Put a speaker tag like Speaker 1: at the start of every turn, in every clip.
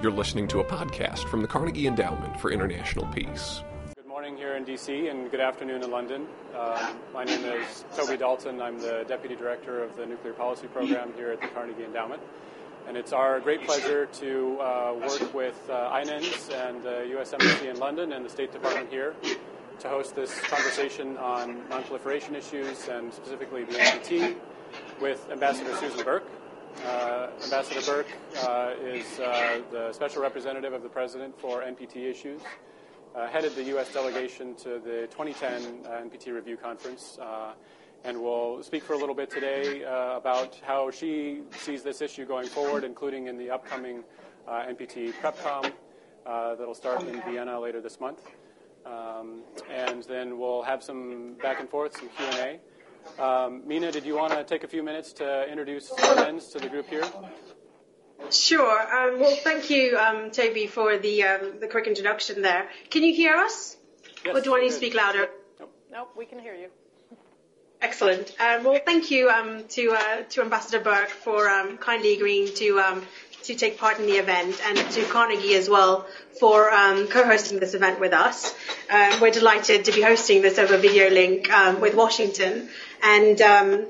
Speaker 1: You're listening to a podcast from the Carnegie Endowment for International Peace.
Speaker 2: Good morning here in DC and good afternoon in London. Um, my name is Toby Dalton. I'm the Deputy Director of the Nuclear Policy Program here at the Carnegie Endowment. And it's our great pleasure to uh, work with uh, INENS and the U.S. Embassy in London and the State Department here to host this conversation on nonproliferation issues and specifically the NPT with Ambassador Susan Burk. Uh, Ambassador Burk uh, is uh, the special representative of the president for NPT issues, uh, headed the U.S. delegation to the 2010 uh, NPT review conference, uh, and will speak for a little bit today about how she sees this issue going forward, including in the upcoming NPT PrepCom that'll start in Vienna later this month. Um, and then we'll have some back and forth, some Q&A. Um, Mina, did you want to take a few minutes to introduce friends to the group here?
Speaker 3: Sure. Um, well, thank you, um, Toby, for the um, the quick introduction there. Can you hear us?
Speaker 2: Yes,
Speaker 3: or do I need to speak louder?
Speaker 2: Nope.
Speaker 4: Nope, we can hear you.
Speaker 3: Excellent. Um, well, thank you um, to uh, to Ambassador Burk for um, kindly agreeing to um, to take part in the event, and to Carnegie as well for um, co-hosting this event with us. Um, we're delighted to be hosting this over video link um, with Washington, and um,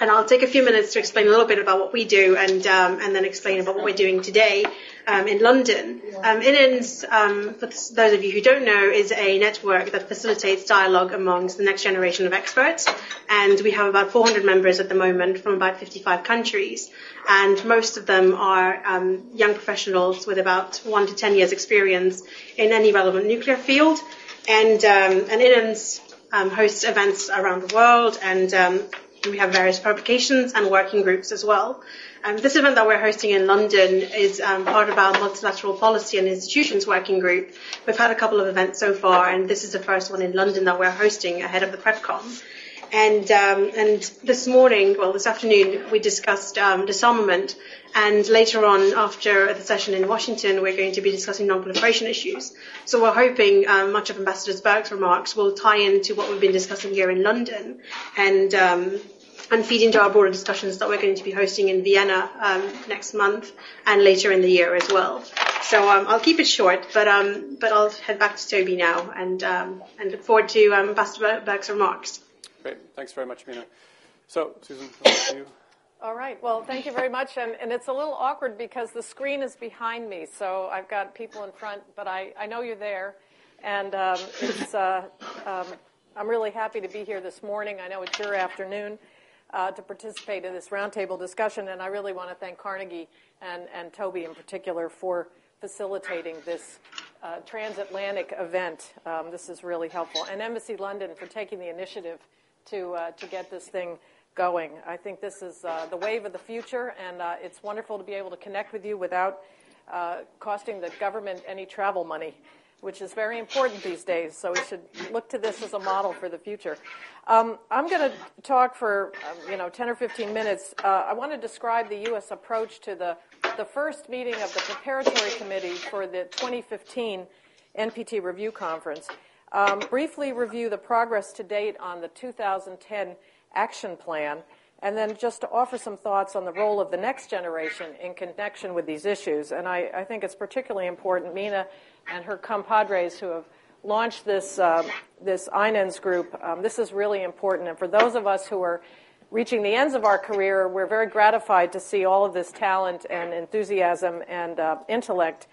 Speaker 3: and I'll take a few minutes to explain a little bit about what we do, and um, and then explain about what we're doing today um, in London. Um, INENS, um, for those of you who don't know, is a network that facilitates dialogue amongst the next generation of experts, and we have about 400 members at the moment from about 55 countries, and most of them are um, young professionals with about one to 10 years experience in any relevant nuclear field, and um, and INENS um, hosts events around the world, and um, we have various publications and working groups as well. Um, this event that we're hosting in London is um, part of our multilateral policy and institutions working group. We've had a couple of events so far, and this is the first one in London that we're hosting ahead of the PrepCom. And um, and this morning, well, this afternoon, we discussed um, disarmament, and later on, after the session in Washington, we're going to be discussing non-proliferation issues. So we're hoping um, much of Ambassador Burk's remarks will tie into what we've been discussing here in London, and um, and feed into our broader discussions that we're going to be hosting in Vienna um, next month and later in the year as well. So um, I'll keep it short, but um, but I'll head back to Toby now and um, and look forward to Ambassador Burk's remarks.
Speaker 2: Great. Thanks very much, Mina. So, Susan, over to you.
Speaker 4: All right. Well, thank you very much. And, and it's a little awkward because the screen is behind me, so I've got people in front, but I, I know you're there. And um, it's, uh, um, I'm really happy to be here this morning. I know it's your afternoon uh, to participate in this roundtable discussion, and I really want to thank Carnegie and, and Toby in particular for facilitating this uh, transatlantic event. Um, this is really helpful. And Embassy London for taking the initiative to, uh, to get this thing going. I think this is uh, the wave of the future, and uh, it's wonderful to be able to connect with you without uh, costing the government any travel money, which is very important these days. So we should look to this as a model for the future. Um, I'm going to talk for um, you know 10 or 15 minutes. Uh, I want to describe the U.S. approach to the the first meeting of the preparatory committee for the 2015 NPT review conference. Um, briefly review the progress to date on the 2010 action plan, and then just to offer some thoughts on the role of the next generation in connection with these issues. And I, I think it's particularly important, Mina and her compadres who have launched this, um, this INENS group, um, this is really important. And for those of us who are reaching the ends of our career, we're very gratified to see all of this talent and enthusiasm and uh, intellect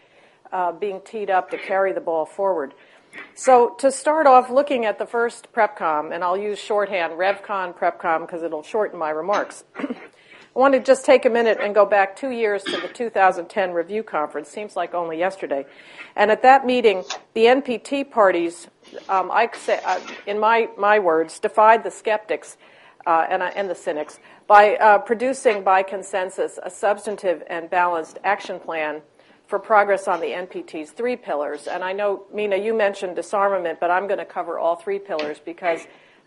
Speaker 4: uh, being teed up to carry the ball forward. So to start off looking at the first PrepCom, and I'll use shorthand, RevCon, PrepCom, because it'll shorten my remarks. I want to just take a minute and go back two years to the 2010 review conference. Seems like only yesterday. And at that meeting, the NPT parties, um, I say, uh, in my, my words, defied the skeptics uh, and, uh, and the cynics by uh, producing by consensus a substantive and balanced action plan for progress on the NPT's three pillars. And I know, Mina, you mentioned disarmament, but I'm going to cover all three pillars because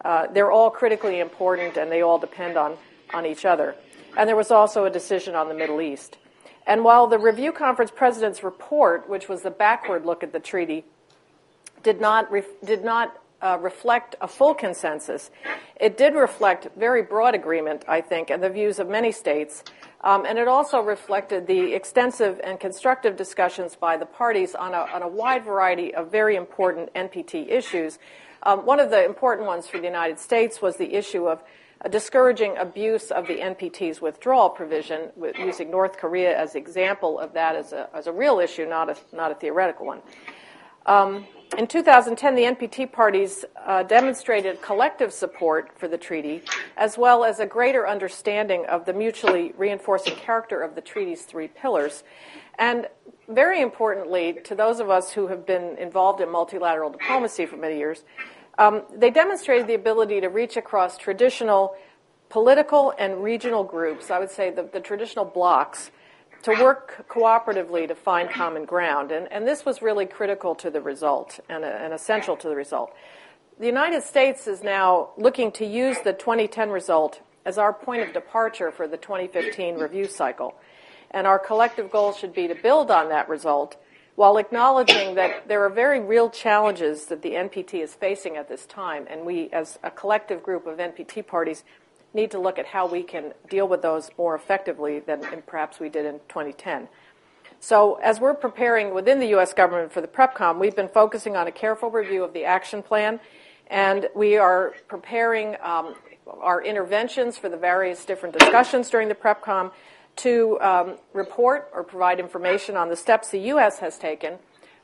Speaker 4: uh, they're all critically important and they all depend on, on each other. And there was also a decision on the Middle East. And while the review conference president's report, which was the backward look at the treaty, did not, did not uh, reflect a full consensus, it did reflect very broad agreement, I think, and the views of many states Um, and it also reflected the extensive and constructive discussions by the parties on a, on a wide variety of very important NPT issues. Um, one of the important ones for the United States was the issue of discouraging abuse of the NPT's withdrawal provision, with, using North Korea as example of that as a, as a real issue, not a, not a theoretical one. Um, in 2010, the NPT parties uh, demonstrated collective support for the treaty, as well as a greater understanding of the mutually reinforcing character of the treaty's three pillars. And very importantly, to those of us who have been involved in multilateral diplomacy for many years, um, they demonstrated the ability to reach across traditional political and regional groups, I would say the, the traditional blocs, to work cooperatively to find common ground. And, and this was really critical to the result and, and essential to the result. The United States is now looking to use the 2010 result as our point of departure for the 2015 review cycle. And our collective goal should be to build on that result while acknowledging that there are very real challenges that the NPT is facing at this time. And we, as a collective group of NPT parties, need to look at how we can deal with those more effectively than perhaps we did in 2010. So, as we're preparing within the U.S. government for the PrepCom, we've been focusing on a careful review of the action plan, and we are preparing um, our interventions for the various different discussions during the PrepCom to um, report or provide information on the steps the U.S. has taken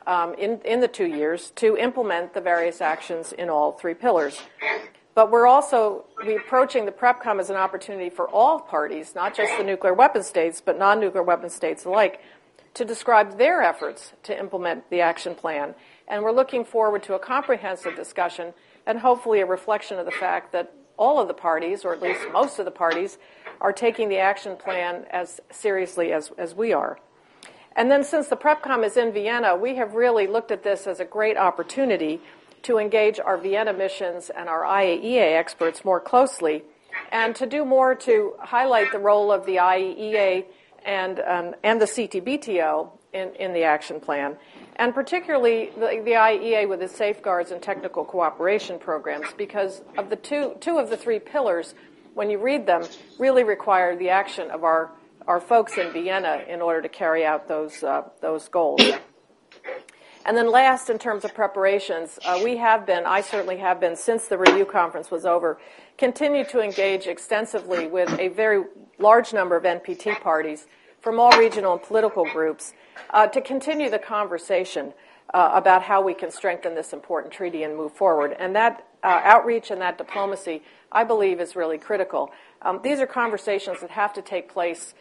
Speaker 4: um, in, in the two years to implement the various actions in all three pillars. But we're also approaching the PrepCom as an opportunity for all parties, not just the nuclear weapon states, but non nuclear weapon states alike, to describe their efforts to implement the action plan. And we're looking forward to a comprehensive discussion and hopefully a reflection of the fact that all of the parties, or at least most of the parties, are taking the action plan as seriously as, as we are. And then, since the PrepCom is in Vienna, we have really looked at this as a great opportunity to engage our Vienna missions and our IAEA experts more closely, and to do more to highlight the role of the IAEA and, um, and the CTBTO in, in the action plan, and particularly the, the IAEA with its safeguards and technical cooperation programs, because of the two, two of the three pillars, when you read them, really require the action of our, our folks in Vienna in order to carry out those, uh, those goals. And then last, in terms of preparations, uh, we have been, I certainly have been, since the review conference was over, continued to engage extensively with a very large number of NPT parties from all regional and political groups uh, to continue the conversation uh, about how we can strengthen this important treaty and move forward. And that uh, outreach and that diplomacy, I believe, is really critical. Um, these are conversations that have to take place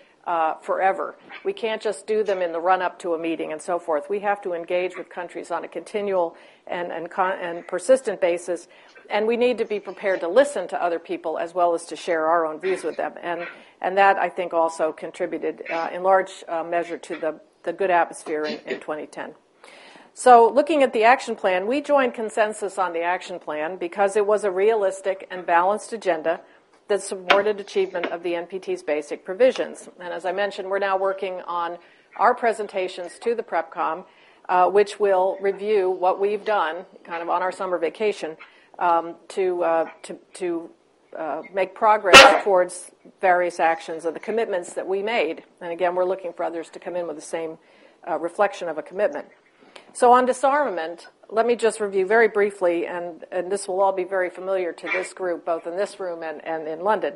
Speaker 4: forever. We can't just do them in the run up to a meeting and so forth. We have to engage with countries on a continual and, persistent basis, and we need to be prepared to listen to other people as well as to share our own views with them. And, that, I think, also contributed uh, in large uh, measure to the, good atmosphere in 2010. So, looking at the action plan, we joined consensus on the action plan because it was a realistic and balanced agenda that supported achievement of the NPT's basic provisions. And as I mentioned, we're now working on our presentations to the PrepCom, uh, which will review what we've done, kind of on our summer vacation, um, to uh, to, to uh, make progress towards various actions of the commitments that we made. And again, we're looking for others to come in with the same uh, reflection of a commitment. So on disarmament, let me just review very briefly, and, and this will all be very familiar to this group, both in this room and, and in London.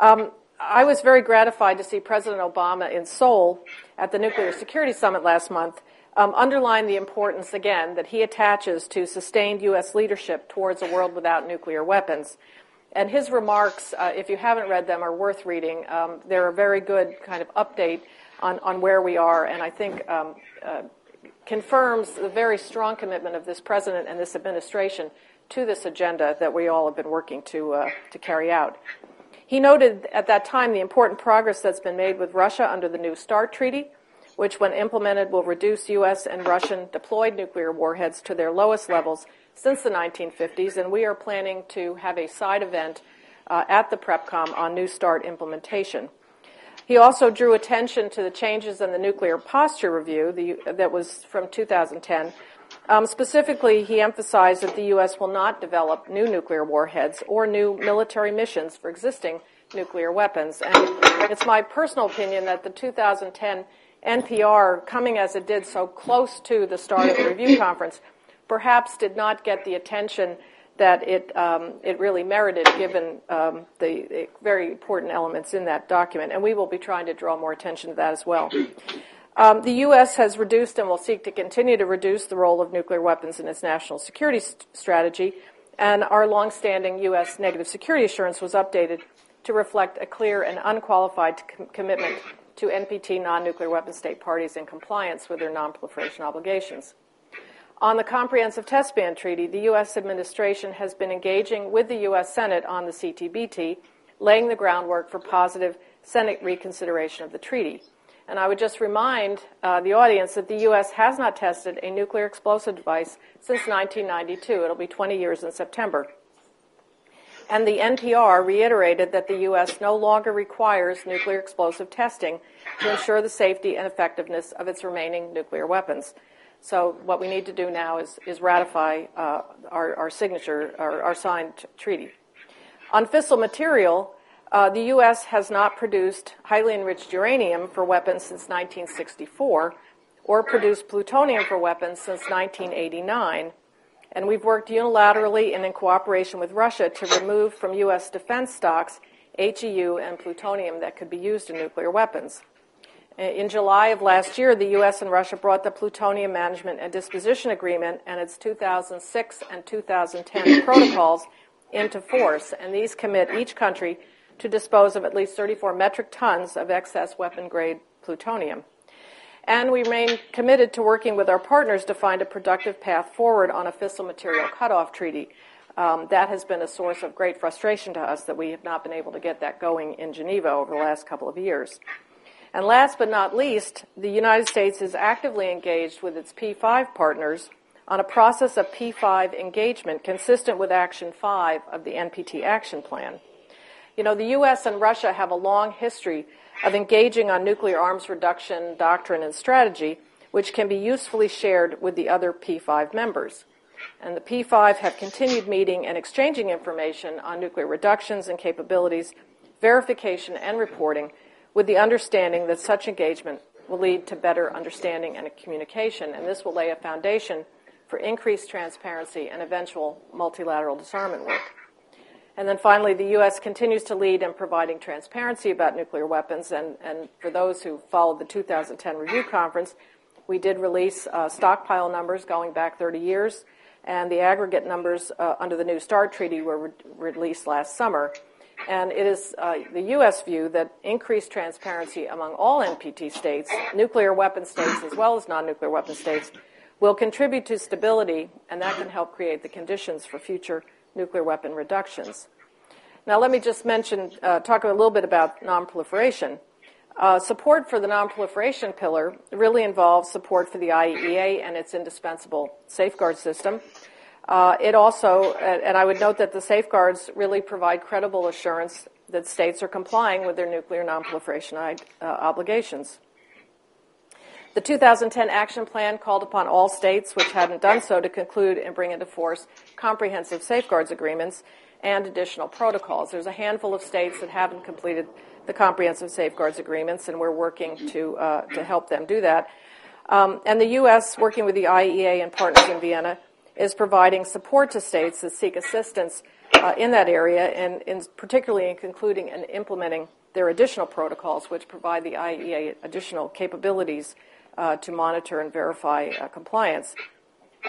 Speaker 4: Um, I was very gratified to see President Obama in Seoul at the Nuclear Security Summit last month um, underline the importance, again, that he attaches to sustained U.S. leadership towards a world without nuclear weapons. And his remarks, uh, if you haven't read them, are worth reading. Um, they're a very good kind of update on, on where we are, and I think um, uh, confirms the very strong commitment of this president and this administration to this agenda that we all have been working to, uh, to carry out. He noted at that time the important progress that's been made with Russia under the New START Treaty, which, when implemented, will reduce U.S. and Russian deployed nuclear warheads to their lowest levels since the 1950s, and we are planning to have a side event uh, at the PrepCom on New START implementation. He also drew attention to the changes in the nuclear posture review the, that was from 2010. Um, specifically, he emphasized that the U.S. will not develop new nuclear warheads or new military missions for existing nuclear weapons. And it's my personal opinion that the 2010 NPR, coming as it did so close to the start of the review conference, perhaps did not get the attention that it, um, it really merited given um, the, the, very important elements in that document. And we will be trying to draw more attention to that as well. Um, the U.S. has reduced and will seek to continue to reduce the role of nuclear weapons in its national security st- strategy. And our longstanding U.S. negative security assurance was updated to reflect a clear and unqualified com- commitment to NPT non nuclear weapon state parties in compliance with their non-proliferation obligations. On the Comprehensive Test Ban Treaty, the U.S. administration has been engaging with the U.S. Senate on the CTBT, laying the groundwork for positive Senate reconsideration of the treaty. And I would just remind uh, the audience that the U.S. has not tested a nuclear explosive device since 1992. It'll be 20 years in September. And the NPR reiterated that the U.S. no longer requires nuclear explosive testing to ensure the safety and effectiveness of its remaining nuclear weapons. So what we need to do now is, is ratify uh, our, our, signature, our, our signed t- treaty. On fissile material, uh, the U.S. has not produced highly enriched uranium for weapons since 1964 or produced plutonium for weapons since 1989. And we've worked unilaterally and in cooperation with Russia to remove from U.S. defense stocks HEU and plutonium that could be used in nuclear weapons. In July of last year, the U.S. and Russia brought the Plutonium Management and Disposition Agreement and its 2006 and 2010 protocols into force, and these commit each country to dispose of at least 34 metric tons of excess weapon grade plutonium. And we remain committed to working with our partners to find a productive path forward on a fissile material cutoff treaty. Um, that has been a source of great frustration to us that we have not been able to get that going in Geneva over the last couple of years. And last but not least, the United States is actively engaged with its P5 partners on a process of P5 engagement consistent with Action 5 of the NPT Action Plan. You know, the U.S. and Russia have a long history of engaging on nuclear arms reduction doctrine and strategy, which can be usefully shared with the other P5 members. And the P5 have continued meeting and exchanging information on nuclear reductions and capabilities, verification and reporting with the understanding that such engagement will lead to better understanding and communication, and this will lay a foundation for increased transparency and eventual multilateral disarmament work. And then finally, the U.S. continues to lead in providing transparency about nuclear weapons. And, and for those who followed the 2010 review conference, we did release uh, stockpile numbers going back 30 years, and the aggregate numbers uh, under the New START Treaty were re- released last summer. And it is uh, the U.S. view that increased transparency among all NPT states, nuclear weapon states as well as non nuclear weapon states, will contribute to stability, and that can help create the conditions for future nuclear weapon reductions. Now, let me just mention, uh, talk a little bit about nonproliferation. Uh, support for the nonproliferation pillar really involves support for the IAEA and its indispensable safeguard system. Uh, it also, and I would note that the safeguards really provide credible assurance that states are complying with their nuclear nonproliferation uh, obligations. The 2010 action plan called upon all states which hadn't done so to conclude and bring into force comprehensive safeguards agreements and additional protocols. There's a handful of states that haven't completed the comprehensive safeguards agreements, and we're working to uh, to help them do that. Um, and the U.S., working with the IAEA and partners in Vienna, is providing support to states that seek assistance uh, in that area, and in, particularly in concluding and implementing their additional protocols, which provide the IEA additional capabilities uh, to monitor and verify uh, compliance.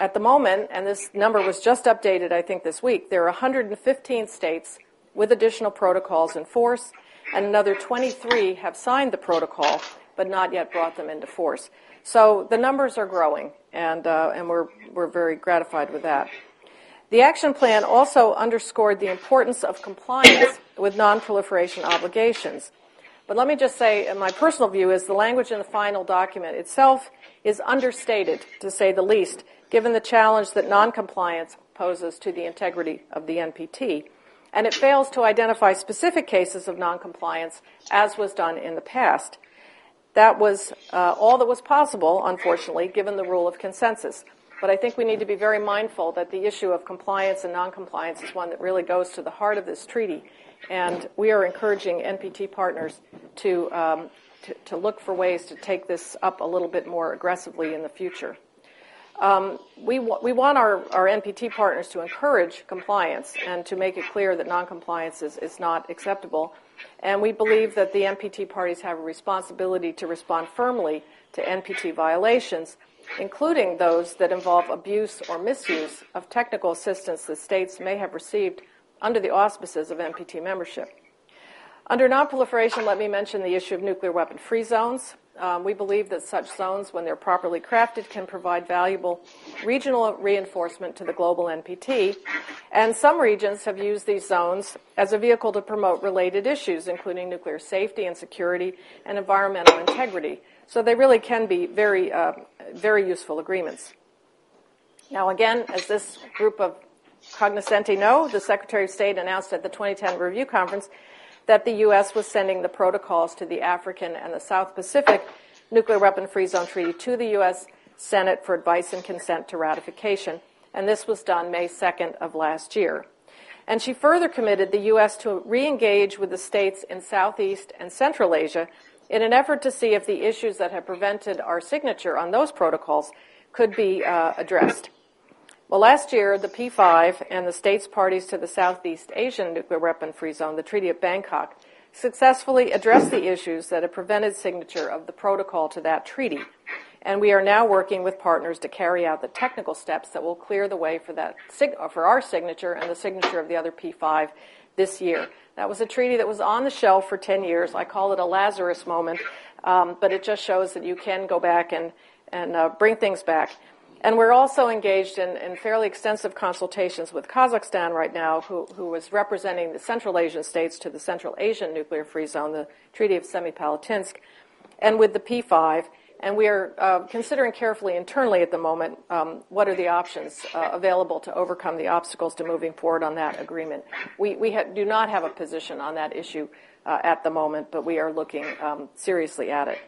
Speaker 4: At the moment, and this number was just updated, I think, this week, there are 115 states with additional protocols in force, and another 23 have signed the protocol but not yet brought them into force. So the numbers are growing, and, uh, and we're, we're very gratified with that. The action plan also underscored the importance of compliance with non-proliferation obligations. But let me just say, my personal view is the language in the final document itself is understated, to say the least, given the challenge that noncompliance poses to the integrity of the NPT. And it fails to identify specific cases of noncompliance, as was done in the past. That was uh, all that was possible, unfortunately, given the rule of consensus. But I think we need to be very mindful that the issue of compliance and noncompliance is one that really goes to the heart of this treaty And we are encouraging NPT partners to, um, to, to, look for ways to take this up a little bit more aggressively in the future. Um, we, we want our, our NPT partners to encourage compliance and to make it clear that noncompliance is, is not acceptable. And we believe that the NPT parties have a responsibility to respond firmly to NPT violations, including those that involve abuse or misuse of technical assistance that states may have received under the auspices of NPT membership. Under nonproliferation, let me mention the issue of nuclear weapon free zones. Um, we believe that such zones, when they're properly crafted, can provide valuable regional reinforcement to the global NPT. And some regions have used these zones as a vehicle to promote related issues, including nuclear safety and security and environmental integrity. So they really can be very, uh, very useful agreements. Now, again, as this group of cognoscenti know, the Secretary of State announced at the 2010 review conference that the U.S. was sending the protocols to the African and the South Pacific Nuclear Weapon Free Zone Treaty to the U.S. Senate for advice and consent to ratification, and this was done May 2nd of last year. And she further committed the U.S. to re engage with the states in Southeast and Central Asia in an effort to see if the issues that have prevented our signature on those protocols could be uh, addressed. Well, last year, the P5 and the states parties to the Southeast Asian Nuclear Weapon Free Zone, the Treaty of Bangkok, successfully addressed the issues that have prevented signature of the protocol to that treaty. And we are now working with partners to carry out the technical steps that will clear the way for that for our signature and the signature of the other P5 this year. That was a treaty that was on the shelf for 10 years. I call it a Lazarus moment, um, but it just shows that you can go back and, and uh, bring things back. And we're also engaged in, in, fairly extensive consultations with Kazakhstan right now, who, who is representing the Central Asian states to the Central Asian Nuclear Free Zone, the Treaty of Semipalatinsk, and with the P5. And we are uh, considering carefully internally at the moment um, what are the options uh, available to overcome the obstacles to moving forward on that agreement. We, we ha- do not have a position on that issue uh, at the moment, but we are looking um, seriously at it.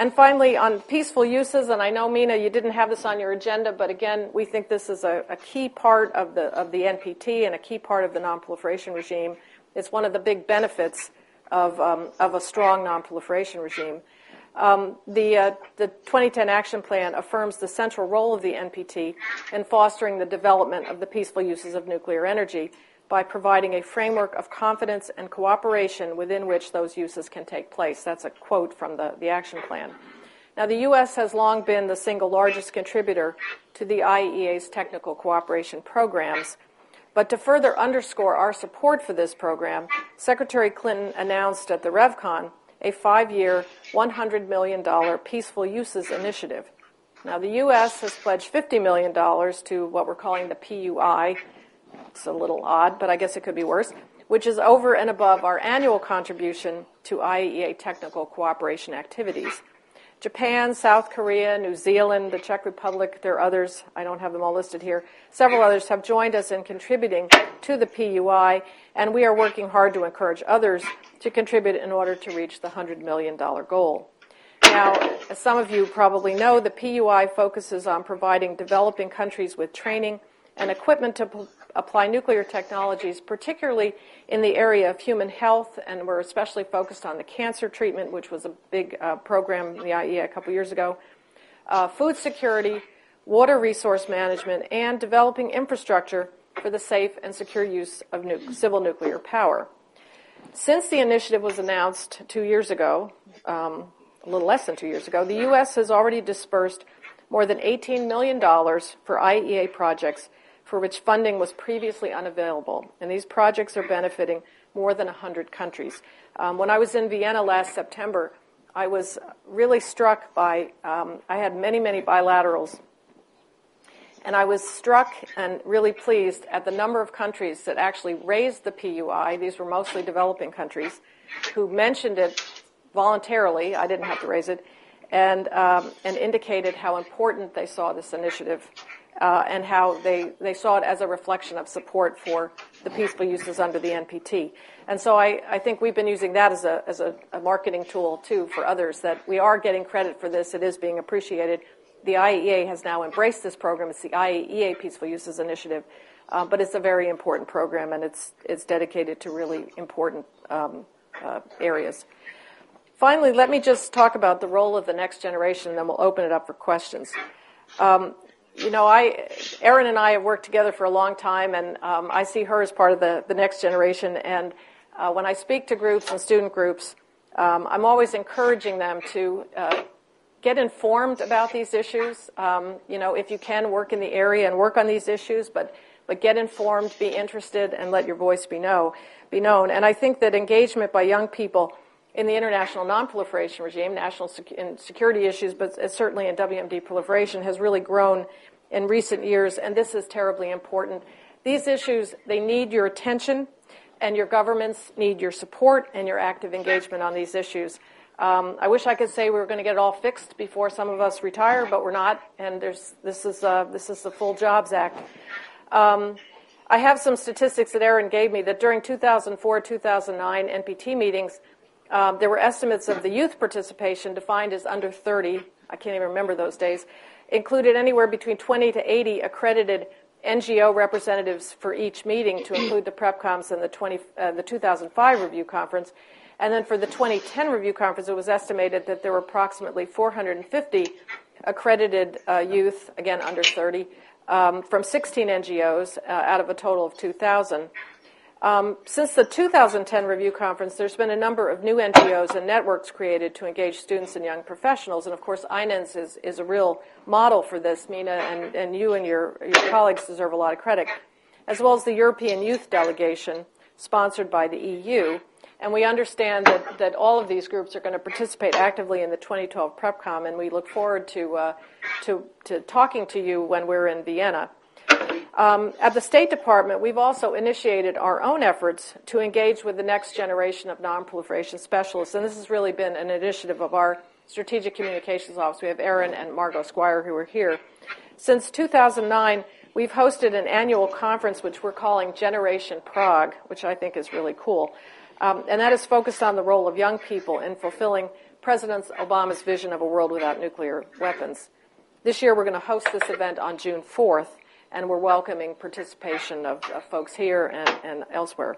Speaker 4: And finally, on peaceful uses, and I know, Mina, you didn't have this on your agenda, but again, we think this is a, a key part of the, of the NPT and a key part of the nonproliferation regime. It's one of the big benefits of, um, of a strong nonproliferation regime. Um, the, uh, the 2010 Action Plan affirms the central role of the NPT in fostering the development of the peaceful uses of nuclear energy by providing a framework of confidence and cooperation within which those uses can take place. That's a quote from the, the action plan. Now, the U.S. has long been the single largest contributor to the IEA's technical cooperation programs. But to further underscore our support for this program, Secretary Clinton announced at the RevCon a five year, $100 million peaceful uses initiative. Now, the U.S. has pledged $50 million to what we're calling the PUI, it's a little odd, but I guess it could be worse, which is over and above our annual contribution to IAEA technical cooperation activities. Japan, South Korea, New Zealand, the Czech Republic, there are others, I don't have them all listed here. Several others have joined us in contributing to the PUI, and we are working hard to encourage others to contribute in order to reach the $100 million goal. Now, as some of you probably know, the PUI focuses on providing developing countries with training and equipment to apply nuclear technologies, particularly in the area of human health, and we're especially focused on the cancer treatment, which was a big uh, program in the IEA a couple years ago, uh, food security, water resource management, and developing infrastructure for the safe and secure use of nu- civil nuclear power. Since the initiative was announced two years ago, um, a little less than two years ago, the U.S. has already dispersed more than $18 million for IEA projects for which funding was previously unavailable. And these projects are benefiting more than 100 countries. Um, when I was in Vienna last September, I was really struck by, um, I had many, many bilaterals. And I was struck and really pleased at the number of countries that actually raised the PUI. These were mostly developing countries who mentioned it voluntarily. I didn't have to raise it. And, um, and indicated how important they saw this initiative uh, and how they, they saw it as a reflection of support for the peaceful uses under the NPT. And so I, I think we've been using that as, a, as a, a, marketing tool too for others that we are getting credit for this. It is being appreciated. The IAEA has now embraced this program. It's the IAEA Peaceful Uses Initiative. Uh, but it's a very important program, and it's it's dedicated to really important um, uh, areas. Finally, let me just talk about the role of the next generation, and then we'll open it up for questions. Um, you know, I, Erin and I have worked together for a long time, and um, I see her as part of the, the next generation. And uh, when I speak to groups and student groups, um, I'm always encouraging them to uh, get informed about these issues. Um, you know, if you can, work in the area and work on these issues, but but get informed, be interested, and let your voice be know be known. And I think that engagement by young people in the international nonproliferation regime, national sec- security issues, but certainly in WMD proliferation, has really grown in recent years, and this is terribly important. These issues, they need your attention, and your governments need your support and your active engagement on these issues. Um, I wish I could say we were going to get it all fixed before some of us retire, but we're not, and this, is, uh, this is the Full Jobs Act. Um, I have some statistics that Erin gave me that during 2004 2009 NPT meetings, um, there were estimates of the youth participation defined as under 30. I can't even remember those days included anywhere between 20 to 80 accredited NGO representatives for each meeting to include the PrepComs and the, 20, uh, the 2005 review conference. And then for the 2010 review conference, it was estimated that there were approximately 450 accredited uh, youth, again under 30, um, from 16 NGOs uh, out of a total of 2,000. Um, since the 2010 review conference, there's been a number of new NGOs and networks created to engage students and young professionals. And of course, INENS is, is a real model for this. Mina and, and you and your, your colleagues deserve a lot of credit, as well as the European Youth Delegation, sponsored by the EU. And we understand that, that all of these groups are going to participate actively in the 2012 PrepCom, and we look forward to, uh, to, to talking to you when we're in Vienna. Um, at the State Department, we've also initiated our own efforts to engage with the next generation of nonproliferation specialists, and this has really been an initiative of our Strategic Communications Office. We have Erin and Margot Squire who are here. Since 2009, we've hosted an annual conference which we're calling Generation Prague, which I think is really cool. Um, and that is focused on the role of young people in fulfilling President Obama's vision of a world without nuclear weapons. This year, we're going to host this event on June 4th and we're welcoming participation of, of folks here and, and, elsewhere.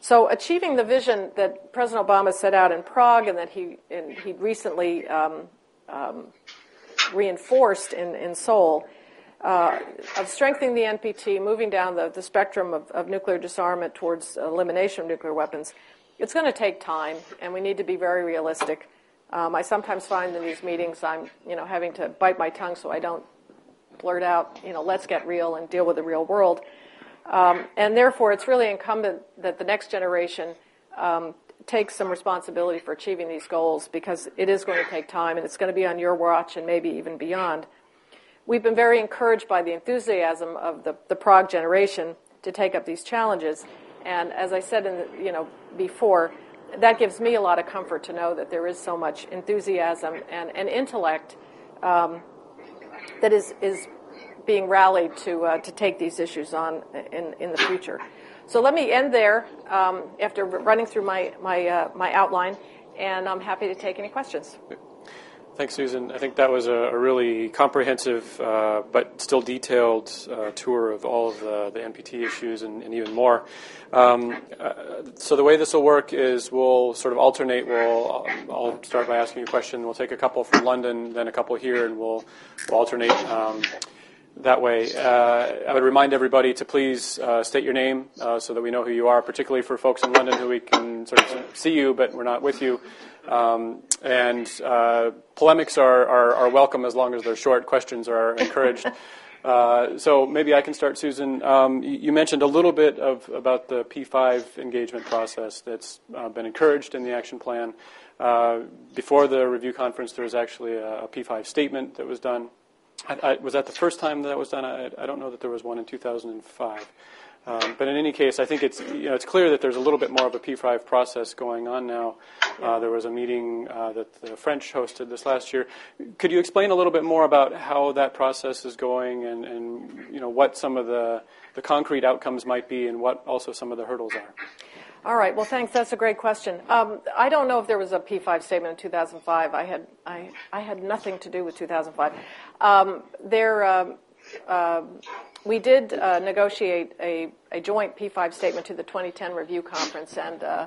Speaker 4: So, achieving the vision that President Obama set out in Prague and that he and he recently um, um, reinforced in, in Seoul uh, of strengthening the NPT, moving down the, the spectrum of, of nuclear disarmament towards elimination of nuclear weapons, it's going to take time, and we need to be very realistic. Um, I sometimes find in these meetings I'm, you know, having to bite my tongue so I don't blurt out, you know, let's get real and deal with the real world. Um, and therefore, it's really incumbent that the next generation um, takes some responsibility for achieving these goals because it is going to take time and it's going to be on your watch and maybe even beyond. We've been very encouraged by the enthusiasm of the, the Prague generation to take up these challenges. And as I said in the, you know, before, that gives me a lot of comfort to know that there is so much enthusiasm and, and intellect um, that is, is being rallied to, uh, to take these issues on in, in the future. So let me end there um, after running through my, my, uh, my outline, and I'm happy to take any questions.
Speaker 2: Thanks, Susan. I think that was a, a really comprehensive uh, but still detailed uh, tour of all of the, the NPT issues and, and even more. Um, uh, so the way this will work is we'll sort of alternate. We'll I'll start by asking you a question. We'll take a couple from London, then a couple here, and we'll, we'll alternate. Um, that way. Uh, I would remind everybody to please uh, state your name uh, so that we know who you are, particularly for folks in London who we can sort of see you, but we're not with you. Um, and uh, polemics are, are, are, welcome as long as they're short. Questions are encouraged. Uh, so maybe I can start, Susan. Um, you, you, mentioned a little bit of about the P5 engagement process that's uh, been encouraged in the action plan. before the review conference, there was actually a, a P5 statement that was done. I, I, was that the first time that was done? I, I, don't know that there was one in 2005. Um, but in any case, I think it's you know it's clear that there's a little bit more of a P5 process going on now. Uh, there was a meeting uh, that the French hosted this last year. Could you explain a little bit more about how that process is going and, and you know what some of the the concrete outcomes might be and what also some of the hurdles are?
Speaker 4: All right. Well, thanks. That's a great question. Um, I don't know if there was a P5 statement in 2005. I had I, I had nothing to do with 2005. Um, there, um, um, we did uh, negotiate a, a, joint P5 statement to the 2010 review conference, and uh,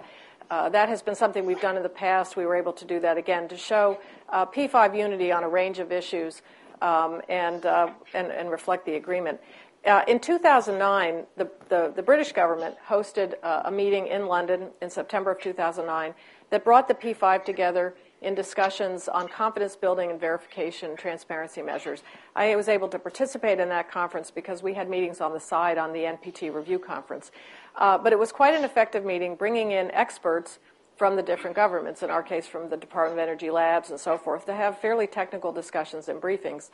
Speaker 4: uh, that has been something we've done in the past. We were able to do that again to show uh, P5 unity on a range of issues um, and, uh, and, and, reflect the agreement. Uh, in 2009, the, the, the, British government hosted a meeting in London in September of 2009 that brought the P5 together in discussions on confidence building and verification transparency measures. I was able to participate in that conference because we had meetings on the side on the NPT review conference. Uh, but it was quite an effective meeting, bringing in experts from the different governments, in our case from the Department of Energy labs and so forth, to have fairly technical discussions and briefings.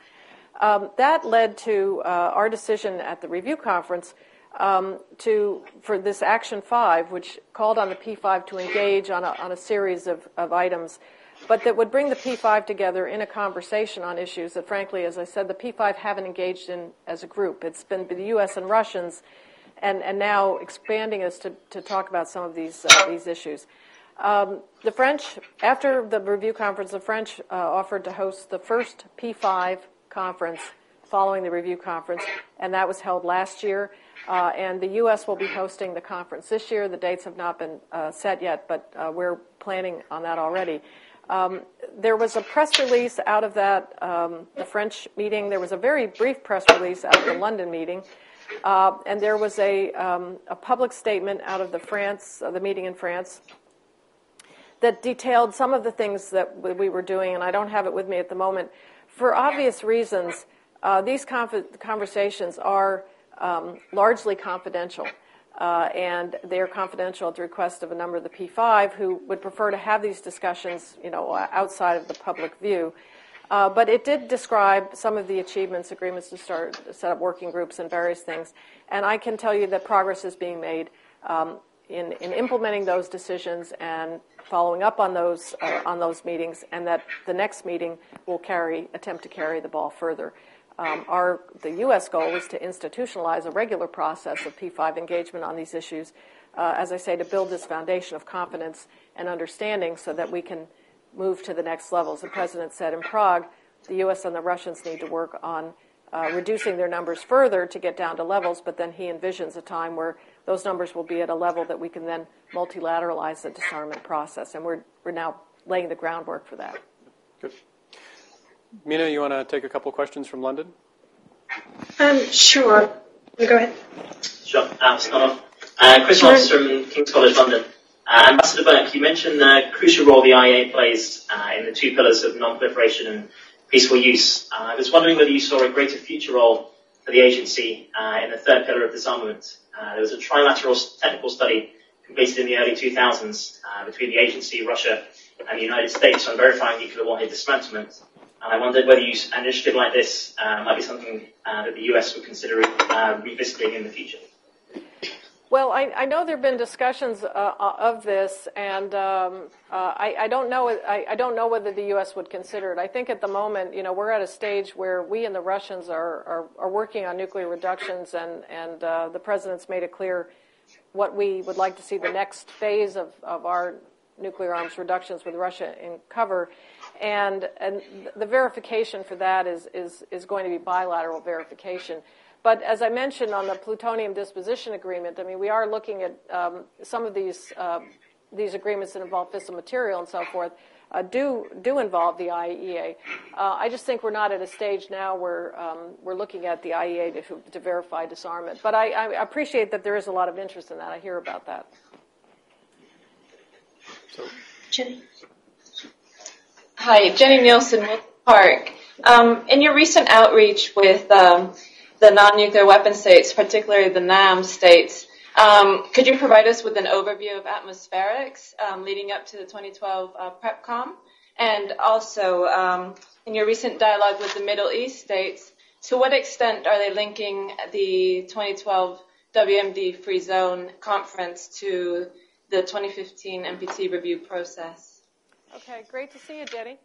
Speaker 4: Um, that led to uh, our decision at the review conference um, to for this Action 5, which called on the P5 to engage on a, on a series of, of items but that would bring the P5 together in a conversation on issues that, frankly, as I said, the P5 haven't engaged in as a group. It's been the U.S. and Russians, and, and now expanding us to, to talk about some of these, uh, these issues. Um, the French, after the review conference, the French uh, offered to host the first P5 conference following the review conference, and that was held last year. Uh, and the U.S. will be hosting the conference this year. The dates have not been uh, set yet, but uh, we're planning on that already. Um, there was a press release out of that, um, the French meeting. There was a very brief press release out of the London meeting. Uh, and there was a, um, a public statement out of the France, uh, the meeting in France, that detailed some of the things that we were doing, and I don't have it with me at the moment. For obvious reasons, uh, these conversations are um, largely confidential uh, and they are confidential at the request of a number of the P5 who would prefer to have these discussions, you know, outside of the public view. Uh, but it did describe some of the achievements, agreements to start set up working groups and various things. And I can tell you that progress is being made um, in, in implementing those decisions and following up on those uh, on those meetings, and that the next meeting will carry attempt to carry the ball further. Um, our, the U.S. goal is to institutionalize a regular process of P5 engagement on these issues, uh, as I say, to build this foundation of confidence and understanding so that we can move to the next levels. The president said in Prague, the U.S. and the Russians need to work on uh, reducing their numbers further to get down to levels, but then he envisions a time where those numbers will be at a level that we can then multilateralize the disarmament process. And we're, we're now laying the groundwork for that.
Speaker 2: Good. Mina, you want to take a couple of questions from London?
Speaker 3: Um, sure. Go ahead.
Speaker 5: Sure. Uh, start Uh, Chris. Ross from King's College London. Uh, Ambassador Burk, you mentioned the crucial role the IEA plays uh, in the two pillars of non-proliferation and peaceful use. Uh, I was wondering whether you saw a greater future role for the agency uh, in the third pillar of disarmament. Uh, there was a trilateral technical study completed in the early 2000s between the agency, Russia, and the United States on verifying nuclear warhead dismantlement. And I wondered whether you, an initiative like this uh, might be something uh, that the US would consider uh, revisiting in the future.
Speaker 4: Well, I, I, know there have been discussions uh, uh, of this, and um, uh, I, I, don't know. I, I, don't know whether the U.S. would consider it. I think at the moment, you know, we're at a stage where we and the Russians are, are, are working on nuclear reductions, and, and the president's made it clear what we would like to see the next phase of, of our nuclear arms reductions with Russia in cover. And, and the verification for that is, is, is going to be bilateral verification. But as I mentioned on the plutonium disposition agreement, I mean, we are looking at um, some of these, uh, these agreements that involve fissile material and so forth. Uh, do do involve the IEA. Uh, I just think we're not at a stage now where um, we're looking at the IEA to, to verify disarmament. But I, I, appreciate that there is a lot of interest in that. I hear about that.
Speaker 3: So, Jenny.
Speaker 6: Hi, Jenny Nielsen with Park. Um, in your recent outreach with um, the non-nuclear weapon states, particularly the NAM states, um, could you provide us with an overview of atmospherics um, leading up to the 2012 uh, PrepCom? And also, um, in your recent dialogue with the Middle East states, to what extent are they linking the 2012 WMD Free Zone conference to the 2015 NPT review process.
Speaker 4: Okay, great to see you, Jenny,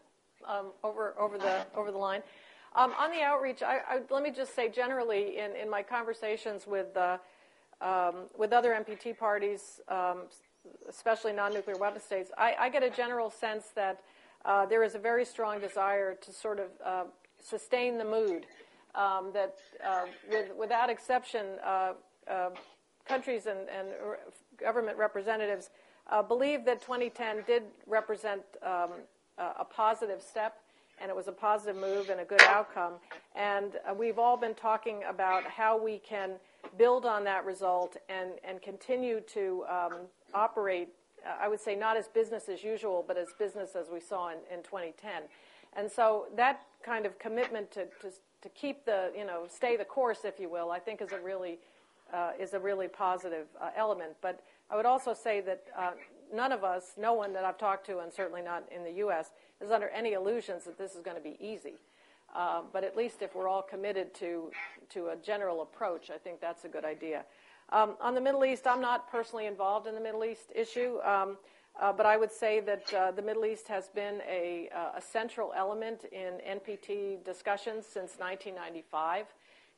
Speaker 4: um, over over the over the line. Um, on the outreach, I, I, let me just say generally, in, in my conversations with uh, um, with other NPT parties, um, especially non-nuclear weapon states, I, I, get a general sense that uh, there is a very strong desire to sort of uh, sustain the mood um, that uh, with, without exception, uh, uh, countries and, and, government representatives uh, believe that 2010 did represent um, a positive step and it was a positive move and a good outcome. And uh, we've all been talking about how we can build on that result and, and continue to um, operate, uh, I would say, not as business as usual, but as business as we saw in, in 2010. And so that kind of commitment to, to, to keep the, you know, stay the course, if you will, I think is a really, uh, is a really positive uh, element. But I would also say that uh, none of us, no one that I've talked to, and certainly not in the U.S., is under any illusions that this is going to be easy. Uh, but at least if we're all committed to, to a general approach, I think that's a good idea. Um, on the Middle East, I'm not personally involved in the Middle East issue, um, uh, but I would say that uh, the Middle East has been a, uh, a, central element in NPT discussions since 1995,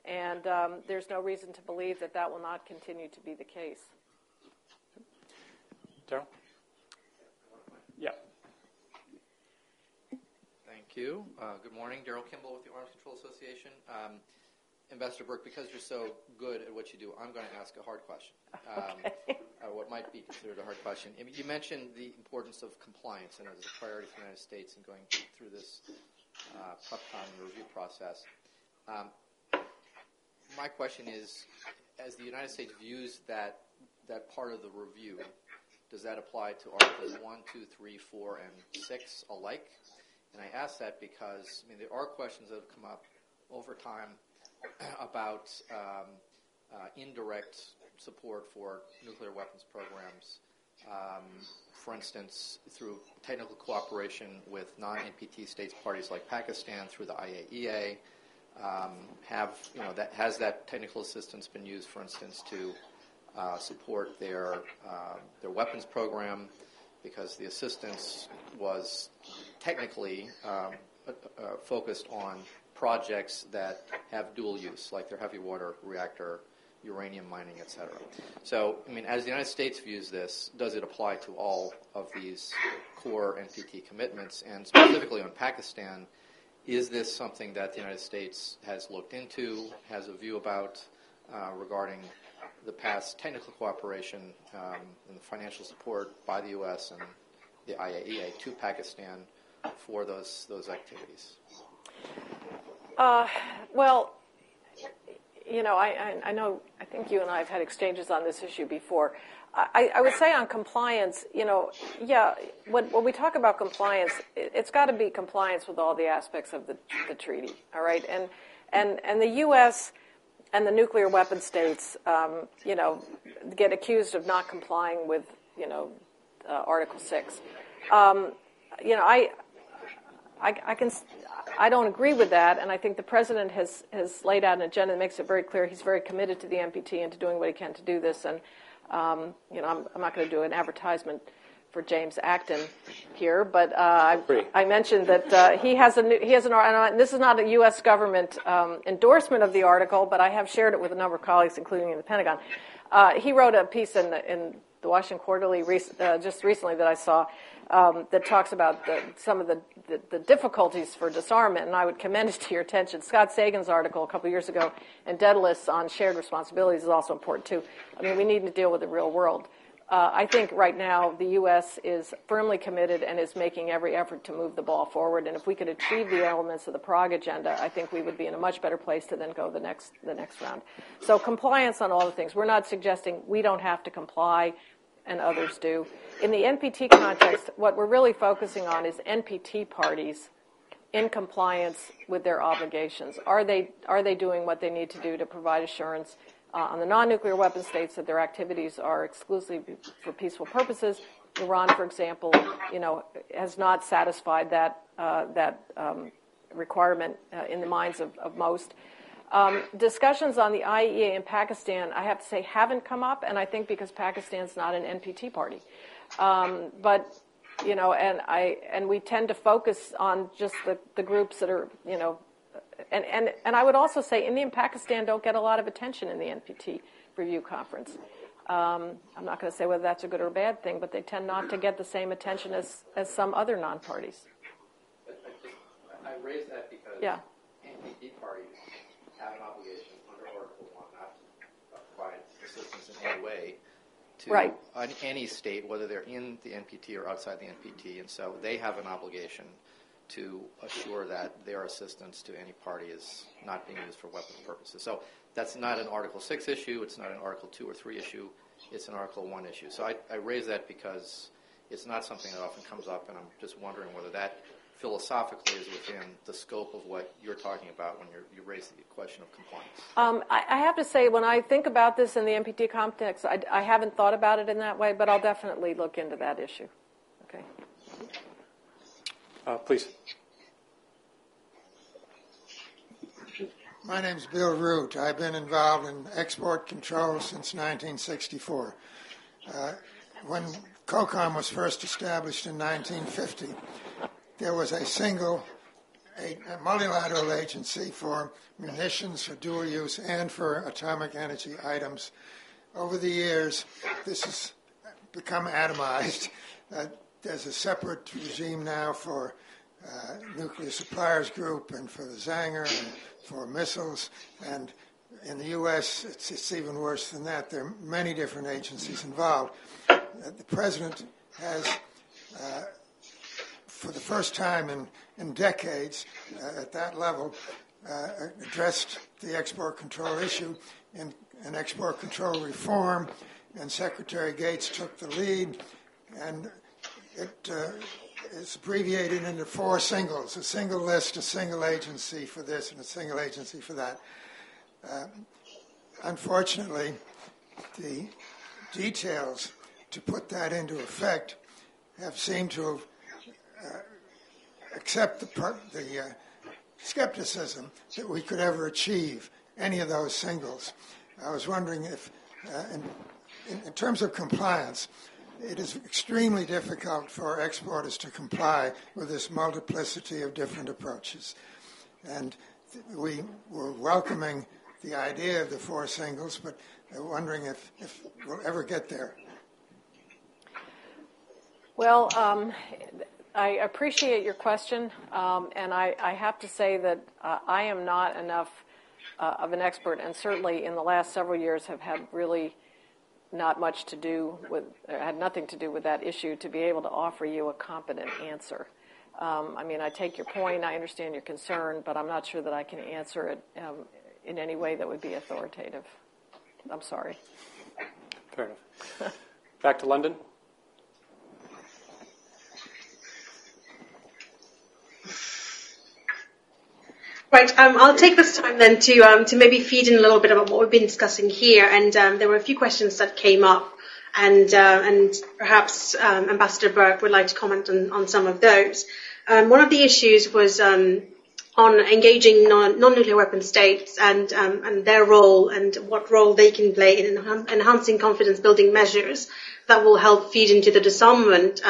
Speaker 4: and um, there's no reason to believe that that will not continue to be the case.
Speaker 2: Daryl? Yeah.
Speaker 7: Thank you. Uh, good morning. Daryl Kimball with the Arms Control Association. Um, Ambassador Burk, because you're so good at what you do, I'm going to ask a hard question.
Speaker 4: Um, okay.
Speaker 7: uh, what might be considered a hard question. You mentioned the importance of compliance and as a priority for the United States in going through this uh, review process. Um, my question is, as the United States views that that part of the review, does that apply to Articles 1, 2, 3, 4, and 6 alike? And I ask that because I mean there are questions that have come up over time about um, uh, indirect support for nuclear weapons programs. Um, for instance, through technical cooperation with non-NPT states parties like Pakistan through the IAEA, um, have you know that has that technical assistance been used, for instance, to uh, support their uh, their weapons program because the assistance was technically um, uh, uh, focused on projects that have dual use, like their heavy water reactor, uranium mining, etc. So, I mean, as the United States views this, does it apply to all of these core NPT commitments? And specifically on Pakistan, is this something that the United States has looked into, has a view about uh, regarding the past technical cooperation um, and the financial support by the U.S. and the IAEA to Pakistan for those those activities?
Speaker 4: Uh, well, you know, I, I, know, I think you and I have had exchanges on this issue before. I, I would say on compliance, you know, yeah, when, when we talk about compliance, it, has got to be compliance with all the aspects of the, the treaty, all right? And, and, and the U.S., and the nuclear weapon states, um, you know, get accused of not complying with, you know, uh, Article Six. Um, you know, I, I, I, can, I don't agree with that, and I think the president has has laid out an agenda that makes it very clear he's very committed to the NPT and to doing what he can to do this. And um, you know, I'm, I'm not going to do an advertisement for James Acton here, but uh, I, I, mentioned that uh, he has a new, he has an and this is not a U.S. government um, endorsement of the article, but I have shared it with a number of colleagues, including in the Pentagon. Uh, he wrote a piece in the, in the Washington Quarterly rec- uh, just recently that I saw um, that talks about the, some of the, the, the, difficulties for disarmament, and I would commend it to your attention. Scott Sagan's article a couple years ago in Daedalus on shared responsibilities is also important too. I mean, we need to deal with the real world. Uh, I think right now the U.S. is firmly committed and is making every effort to move the ball forward. And if we could achieve the elements of the Prague agenda, I think we would be in a much better place to then go the next the next round. So compliance on all the things. We're not suggesting we don't have to comply and others do. In the NPT context, what we're really focusing on is NPT parties in compliance with their obligations. Are they are they doing what they need to do to provide assurance uh, on the non-nuclear weapon states that their activities are exclusively for peaceful purposes. Iran, for example, you know, has not satisfied that uh, that um, requirement uh, in the minds of, of most. Um, discussions on the IAEA in Pakistan, I have to say, haven't come up, and I think because Pakistan's not an NPT party. Um, but you know, and I and we tend to focus on just the, the groups that are you know and, and, and I would also say India and Pakistan don't get a lot of attention in the NPT review conference. Um, I'm not going to say whether that's a good or a bad thing, but they tend not to get the same attention as, as some other non-parties.
Speaker 7: I, I raise that because
Speaker 4: yeah.
Speaker 7: NPT parties have an obligation under Article 1 not to provide assistance in any way to
Speaker 4: Right.
Speaker 7: any state, whether they're in the NPT or outside the NPT. And so they have an obligation to assure that their assistance to any party is not being used for weapons purposes. So that's not an Article 6 issue, it's not an Article 2 or 3 issue, it's an Article 1 issue. So I, I raise that because it's not something that often comes up, and I'm just wondering whether that philosophically is within the scope of what you're talking about when you raise the question of compliance.
Speaker 4: Um, I, I have to say, when I think about this in the NPT context, I, I haven't thought about it in that way, but I'll definitely look into that issue.
Speaker 2: Uh, please.
Speaker 8: My name's Bill Root. I've been involved in export control since 1964. Uh, when COCOM was first established in 1950, there was a single, a, a multilateral agency for munitions for dual use and for atomic energy items. Over the years, this has become atomized. Uh, there's a separate regime now for uh, nuclear suppliers group and for the Zangger and for missiles. And in the U.S., it's, it's even worse than that. There are many different agencies involved. Uh, the president has, uh, for the first time in, in decades, uh, at that level, uh, addressed the export control issue in, export control reform. And Secretary Gates took the lead, and it uh, is abbreviated into four singles a single list, a single agency for this, and a single agency for that. Uh, unfortunately, the details to put that into effect have seemed to uh, accept the, per- the uh, skepticism that we could ever achieve any of those singles. I was wondering if, uh, in, in terms of compliance, it is extremely difficult for exporters to comply with this multiplicity of different approaches. And we were welcoming the idea of the four singles, but wondering if, if we'll ever get there.
Speaker 4: Well, um, I appreciate your question, um, and I, I, have to say that uh, I am not enough uh, of an expert, and certainly in the last several years have had really not much to do with, had nothing to do with that issue to be able to offer you a competent answer. Um, I mean, I take your point, I understand your concern, but I'm not sure that I can answer it um, in any way that would be authoritative. I'm sorry.
Speaker 2: Fair enough. Back to London.
Speaker 3: Right, um, I'll take this time then to um, to maybe feed in a little bit about what we've been discussing here, and um, there were a few questions that came up, and uh, and perhaps um, Ambassador Burk would like to comment on, on some of those. Um, one of the issues was um, on engaging non, non-nuclear weapon states and and their role and what role they can play in enhancing confidence-building measures that will help feed into the disarmament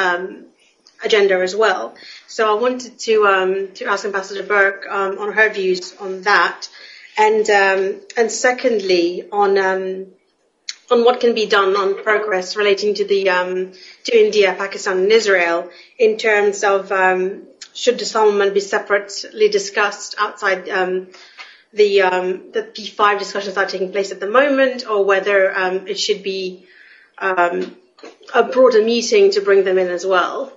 Speaker 3: agenda as well. So I wanted to um, to ask Ambassador Burk um, on her views on that, and um, and secondly on um, on what can be done on progress relating to the um, to India, Pakistan, and Israel in terms of um, should disarmament be separately discussed outside the the P5 discussions that are taking place at the moment, or whether it should be a broader meeting to bring them in as well.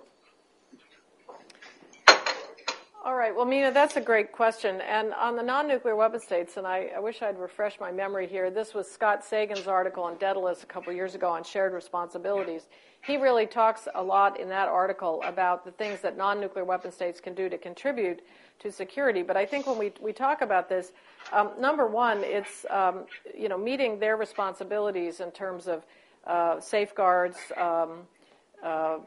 Speaker 4: All right. Well, Mina, that's a great question. And on the non-nuclear weapon states, and I, I, wish I'd refresh my memory here. This was Scott Sagan's article on Daedalus a couple years ago on shared responsibilities. He really talks a lot in that article about the things that non-nuclear weapon states can do to contribute to security. But I think when we we talk about this, um, number one, it's um, you know meeting their responsibilities in terms of uh, safeguards. Um, uh,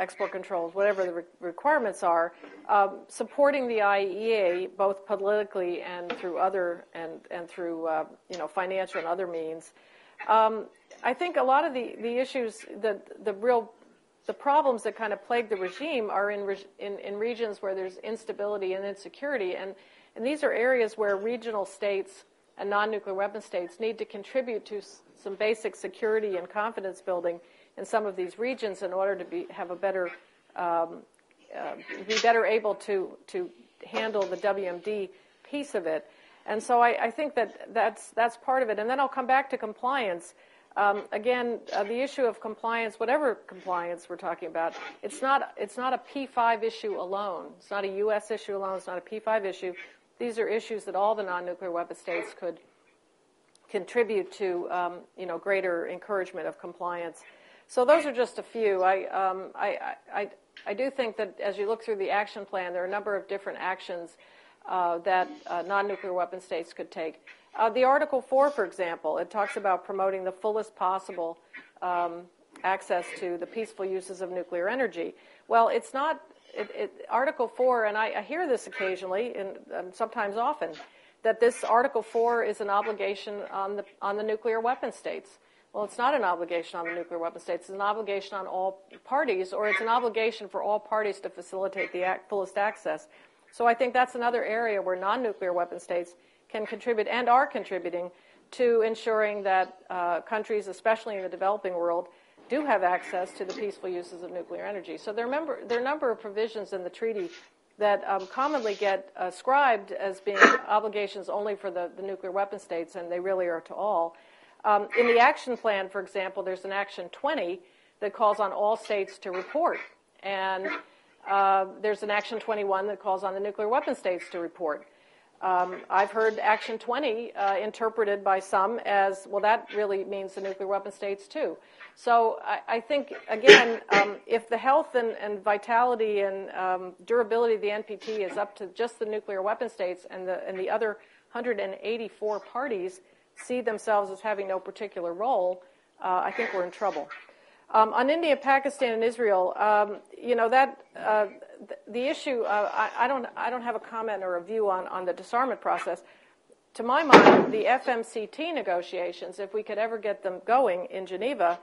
Speaker 4: export controls, whatever the re- requirements are, um, supporting the IAEA both politically and through other and and through uh, you know financial and other means. Um, I think a lot of the the issues, the the real the problems that kind of plague the regime are in, re- in, in regions where there's instability and insecurity, and and these are areas where regional states and non-nuclear weapon states need to contribute to s- some basic security and confidence building in some of these regions in order to be, have a better, um, uh, be better able to, to handle the WMD piece of it. And so I, I think that that's, that's part of it. And then I'll come back to compliance. Um, again, uh, the issue of compliance, whatever compliance we're talking about, it's not, it's not a P5 issue alone. It's not a U.S. issue alone. It's not a P5 issue. These are issues that all the non-nuclear weapon states could contribute to, um, you know, greater encouragement of compliance. So those are just a few. I, um, I, I, I do think that as you look through the action plan, there are a number of different actions uh, that uh, non-nuclear weapon states could take. Uh, the Article 4, for example, it talks about promoting the fullest possible um, access to the peaceful uses of nuclear energy. Well, it's not it, it, Article 4, and I, I, hear this occasionally and um, sometimes often, that this Article 4 is an obligation on the, on the nuclear weapon states. Well, it's not an obligation on the nuclear weapon states. It's an obligation on all parties, or it's an obligation for all parties to facilitate the fullest access. So I think that's another area where non-nuclear weapon states can contribute and are contributing to ensuring that uh, countries, especially in the developing world, do have access to the peaceful uses of nuclear energy. So there are, member, there are a number of provisions in the treaty that um, commonly get ascribed as being obligations only for the, the, nuclear weapon states, and they really are to all. Um, in the action plan, for example, there's an action 20 that calls on all states to report. And uh, there's an action 21 that calls on the nuclear weapon states to report. Um, I've heard Action 20 uh, interpreted by some as, well, that really means the nuclear weapon states too. So I, I think, again, um, if the health and, and vitality and um, durability of the NPT is up to just the nuclear weapon states and the, and the other 184 parties see themselves as having no particular role, uh, I think we're in trouble. Um, on India, Pakistan, and Israel, um, you know that uh, the issue, uh, I, I, don't, I don't have a comment or a view on, on the disarmament process. To my mind, the FMCT negotiations, if we could ever get them going in Geneva,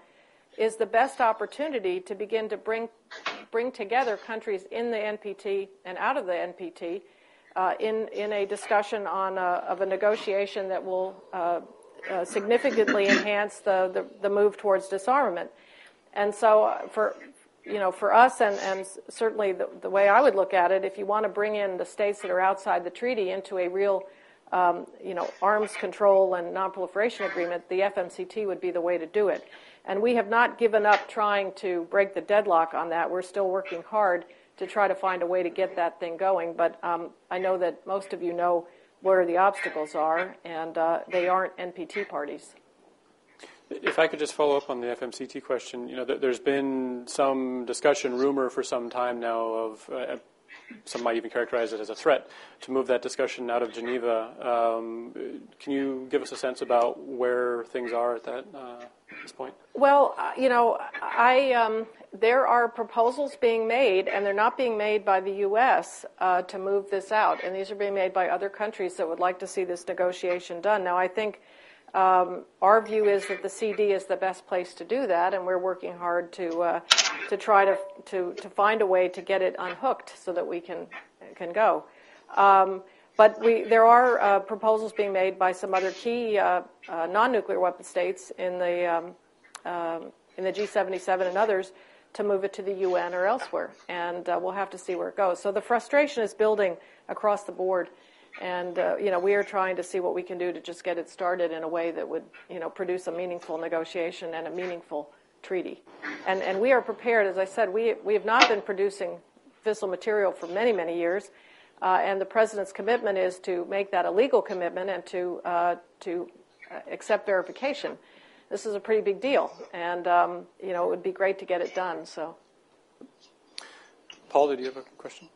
Speaker 4: is the best opportunity to begin to bring, bring together countries in the NPT and out of the NPT uh, in, in a discussion on a, uh, of a negotiation that will uh, uh, significantly enhance the, the, the, move towards disarmament. And so, uh, for, you know, for us, and, and certainly the, the, way I would look at it, if you want to bring in the states that are outside the treaty into a real, um, you know, arms control and nonproliferation agreement, the FMCT would be the way to do it. And we have not given up trying to break the deadlock on that. We're still working hard to try to find a way to get that thing going. But um, I know that most of you know where the obstacles are, and uh, they aren't NPT parties.
Speaker 2: If I could just follow up on the FMCT question, you know, there's been some discussion, rumor for some time now of, uh, some might even characterize it as a threat to move that discussion out of Geneva. Um, can you give us a sense about where things are at that uh, this point?
Speaker 4: Well, uh, you know, I um, there are proposals being made, and they're not being made by the U.S. Uh, to move this out, and these are being made by other countries that would like to see this negotiation done. Now, I think um, our view is that the CD is the best place to do that, and we're working hard to uh, to try to, to to find a way to get it unhooked so that we can can go. Um, but we, there are uh, proposals being made by some other key uh, uh non-nuclear weapon states in the um, um in the G77 and others to move it to the UN or elsewhere, and uh, we'll have to see where it goes. So the frustration is building across the board and uh, you know, we are trying to see what we can do to just get it started in a way that would, you know, produce a meaningful negotiation and a meaningful treaty. And and we are prepared. As I said, we we have not been producing fissile material for many many years, uh, and the president's commitment is to make that a legal commitment and to uh, to uh, accept verification. This is a pretty big deal, and um, you know, it would be great to get it done. So.
Speaker 2: Paul, did you have a question?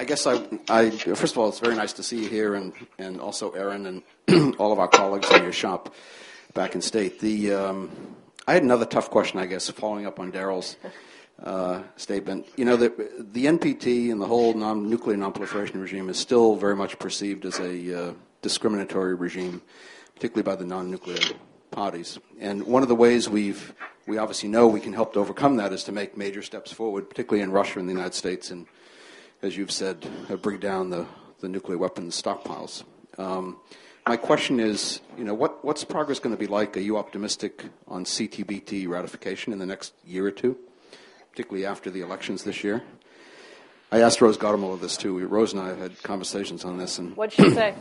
Speaker 9: I guess I, I, first of all, it's very nice to see you here, and, and also Aaron and all of our colleagues in your shop back in state. The, um, I had another tough question, I guess, following up on Daryl's uh, statement. You know, the, the NPT and the whole non, nuclear nonproliferation regime is still very much perceived as a uh, discriminatory regime, particularly by the non-nuclear parties. And one of the ways we've we obviously know we can help to overcome that is to make major steps forward, particularly in Russia and the United States, and as you've said, uh, bring down the, the nuclear weapons stockpiles. Um, my question is, you know, what, what's progress going to be like? Are you optimistic on CTBT ratification in the next year or two, particularly after the elections this year? I asked Rose Gottemoeller this too. Rose and I have had conversations on this, and
Speaker 4: What'd she say?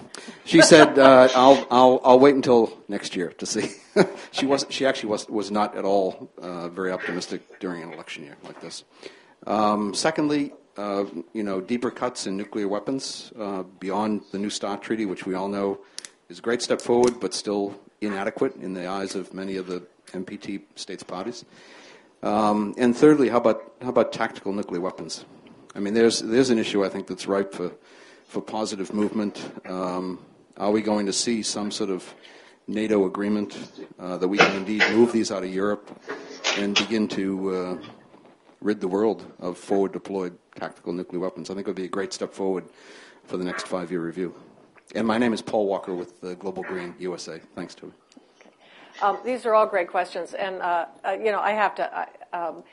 Speaker 9: she said, uh, "I'll I'll I'll wait until next year to see." she was she actually was was not at all uh, very optimistic during an election year like this. Um, secondly, uh, you know, deeper cuts in nuclear weapons uh, beyond the New START treaty, which we all know is a great step forward, but still inadequate in the eyes of many of the NPT states parties. Um, and thirdly, how about how about tactical nuclear weapons? I mean, there's there's an issue I think that's ripe for for positive movement. Um, are we going to see some sort of NATO agreement uh, that we can indeed move these out of Europe and begin to uh, rid the world of forward deployed tactical nuclear weapons? I think it would be a great step forward for the next five year review. And my name is Paul Walker with uh, Global Green USA. Thanks, Toby.
Speaker 4: Um, these are all great questions, and uh, uh, you know I have to. I, um,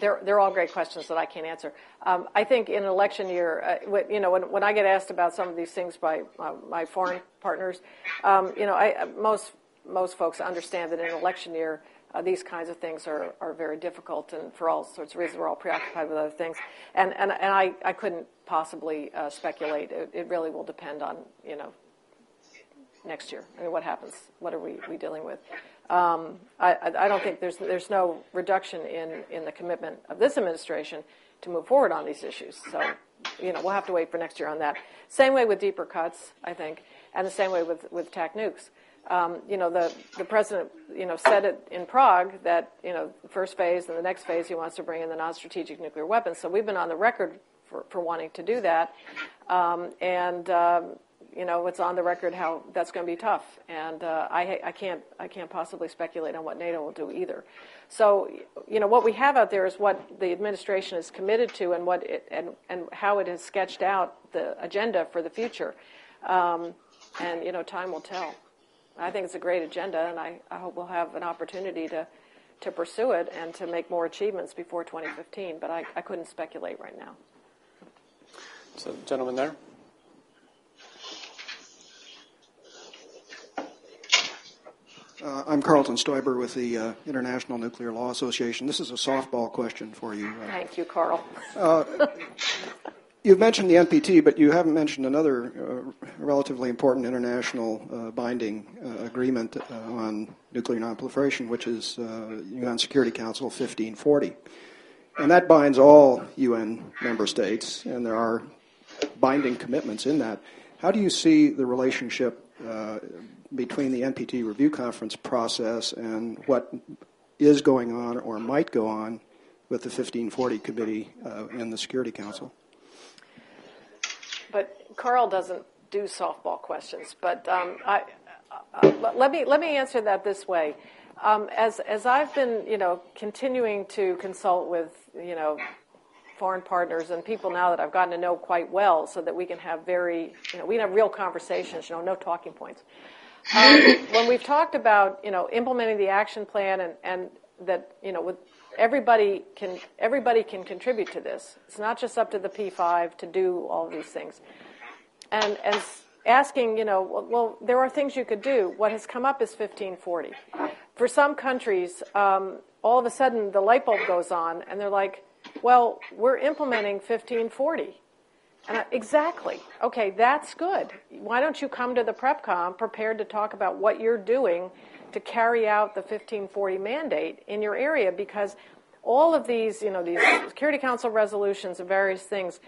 Speaker 4: they're, they're all great questions that I can't answer. Um, I think in an election year, uh, you know, when, when I get asked about some of these things by uh, my foreign partners, um, you know, I, most most folks understand that in an election year, uh, these kinds of things are, are very difficult, and for all sorts of reasons, we're all preoccupied with other things. And and, and I, I couldn't possibly uh, speculate. It, it really will depend on you know next year. I mean, what happens? What are we, we dealing with? Um, I, I, don't think there's there's no reduction in, in the commitment of this administration to move forward on these issues. So, you know, we'll have to wait for next year on that. Same way with deeper cuts, I think, and the same way with with TAC nukes. Um, you know, the the president, you know, said it in Prague that you know, the first phase and the next phase he wants to bring in the non-strategic nuclear weapons. So we've been on the record for, for wanting to do that, um, and. Um, you know, it's on the record how that's going to be tough, and uh, I, I can't I can't possibly speculate on what NATO will do either. So, you know, what we have out there is what the administration is committed to, and what it, and and how it has sketched out the agenda for the future, um, and you know, time will tell. I think it's a great agenda, and I, I hope we'll have an opportunity to to pursue it and to make more achievements before 2015. But I, I couldn't speculate right now.
Speaker 2: So, gentleman there.
Speaker 10: Uh, I'm Carlton Stoiber with the uh, International Nuclear Law Association. This is a softball question for you.
Speaker 4: Uh, Thank you, Carl.
Speaker 10: Uh, you've mentioned the NPT, but you haven't mentioned another uh, relatively important international uh, binding agreement on nuclear nonproliferation, which is UN Security Council 1540. And that binds all UN member states, and there are binding commitments in that. How do you see the relationship between the NPT review conference process and what is going on or might go on with the 1540 committee uh, in the Security Council.
Speaker 4: But Carl doesn't do softball questions. But um, I, uh, let me let me answer that this way. Um, as as I've been, you know, continuing to consult with, you know, foreign partners and people now that I've gotten to know quite well, so that we can have very, you know, we can have real conversations. You know, no talking points. Um, when we've talked about you know implementing the action plan and, and that you know with everybody can everybody can contribute to this. It's not just up to the P5 to do all these things. And as asking, you know, well, well, there are things you could do. What has come up is 1540. For some countries, um, all of a sudden the light bulb goes on, and they're like, well, we're implementing 1540. And I, exactly. Okay, that's good. Why don't you come to the PrepCom prepared to talk about what you're doing to carry out the 1540 mandate in your area? Because all of these, you know, these Security Council resolutions and various things,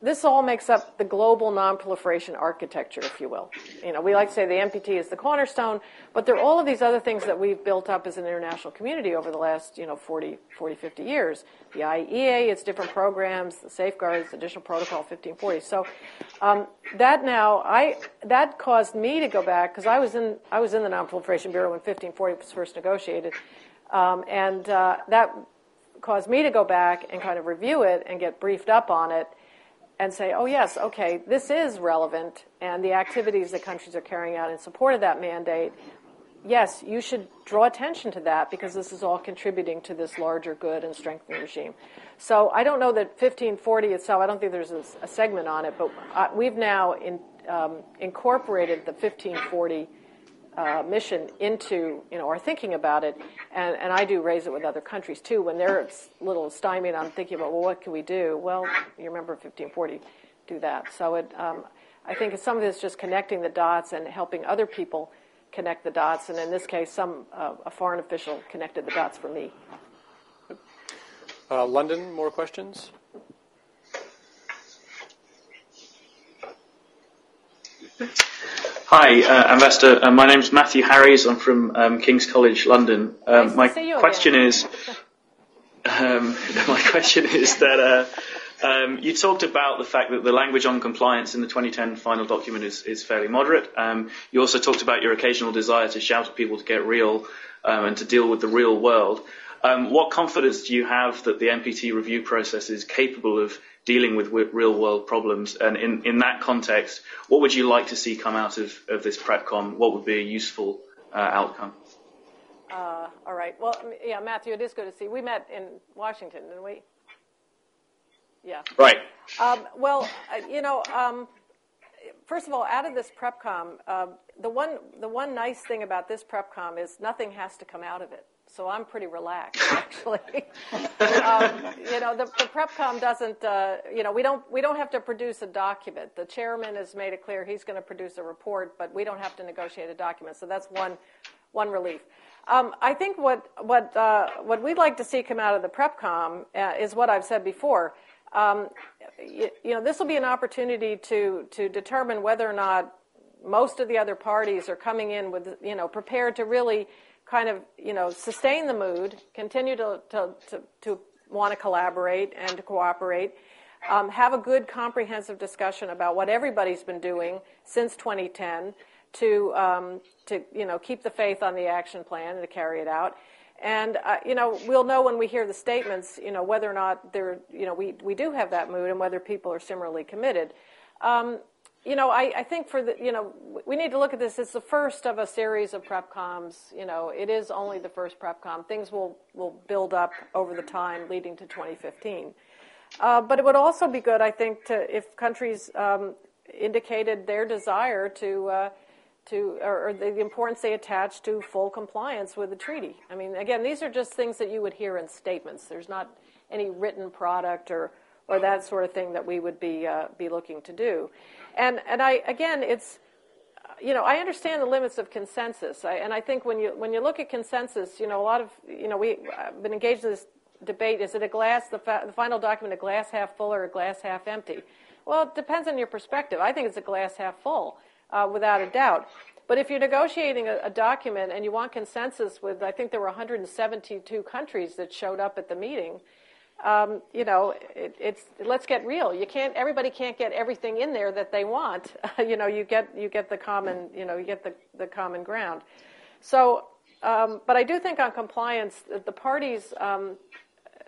Speaker 4: this all makes up the global nonproliferation architecture, if you will. You know, we like to say the NPT is the cornerstone, but there are all of these other things that we've built up as an international community over the last, you know, 40, 40 50 years. The IAEA, its different programs, the safeguards, additional protocol 1540. So um, that now, I that caused me to go back because I was in I was in the Nonproliferation Bureau when 1540 was first negotiated, um, and uh, that caused me to go back and kind of review it and get briefed up on it and say, oh, yes, okay, this is relevant, and the activities that countries are carrying out in support of that mandate, yes, you should draw attention to that because this is all contributing to this larger good and strengthening regime. So I don't know that 1540 itself, I don't think there's a, a segment on it, but uh, we've now in, um, incorporated the 1540 uh, mission into, you know, are thinking about it, and, and I do raise it with other countries too. When they're a little stymied on thinking about, well, what can we do? Well, you remember 1540, do that. So it, um, I think some of it is just connecting the dots and helping other people connect the dots, and in this case, some uh, a foreign official connected the dots for me.
Speaker 2: Uh, London, more questions?
Speaker 11: Hi, uh, Ambassador. Uh, my name is Matthew Harries. I'm from um, King's College London. Um, my
Speaker 4: to see you
Speaker 11: question
Speaker 4: again.
Speaker 11: is, um, my question is that uh, um, you talked about the fact that the language on compliance in the 2010 final document is, is fairly moderate. Um, you also talked about your occasional desire to shout at people to get real um, and to deal with the real world. Um, what confidence do you have that the NPT review process is capable of dealing with w- real world problems? And in, in that context, what would you like to see come out of, of this PrepCom? What would be a useful uh, outcome?
Speaker 4: Uh, all right. Well, yeah, Matthew, it is good to see. We met in Washington, didn't we? Yeah.
Speaker 11: Right.
Speaker 4: Um, well, uh, you know, um, first of all, out of this PrepCom, uh, the one the one nice thing about this PrepCom is nothing has to come out of it. So I'm pretty relaxed, actually. um, you know, the, the PrepCom doesn't. Uh, you know, we don't we don't have to produce a document. The chairman has made it clear he's going to produce a report, but we don't have to negotiate a document. So that's one one relief. Um, I think what what uh, what we'd like to see come out of the PrepCom uh, is what I've said before. Um, you, you know, this will be an opportunity to to determine whether or not most of the other parties are coming in with you know prepared to really kind of you know sustain the mood, continue to to to, to want to collaborate and to cooperate. Um, have a good comprehensive discussion about what everybody's been doing since 2010 to um, to you know keep the faith on the action plan and to carry it out. And uh, you know we'll know when we hear the statements, you know whether or not they're you know we we do have that mood and whether people are similarly committed. Um, you know, I, I think for the, you know, we need to look at this. It's the first of a series of prepcoms. You know, it is only the first prepcom. Things will, will build up over the time leading to 2015. Uh, but it would also be good, I think, to if countries um, indicated their desire to uh, to or, or the importance they attach to full compliance with the treaty. I mean, again, these are just things that you would hear in statements. There's not any written product or or that sort of thing that we would be uh, be looking to do. And and I again, it's you know I understand the limits of consensus, I, and I think when you when you look at consensus, you know a lot of you know we've been engaged in this debate: is it a glass the, fa- the final document a glass half full or a glass half empty? Well, it depends on your perspective. I think it's a glass half full, uh, without a doubt. But if you're negotiating a, a, document and you want consensus with, I think there were 172 countries that showed up at the meeting, um, you know, it, it's let's get real. You can't. Everybody can't get everything in there that they want. you know, you get you get the common. You know, you get the the common ground. So, um, but I do think on compliance, the parties, um,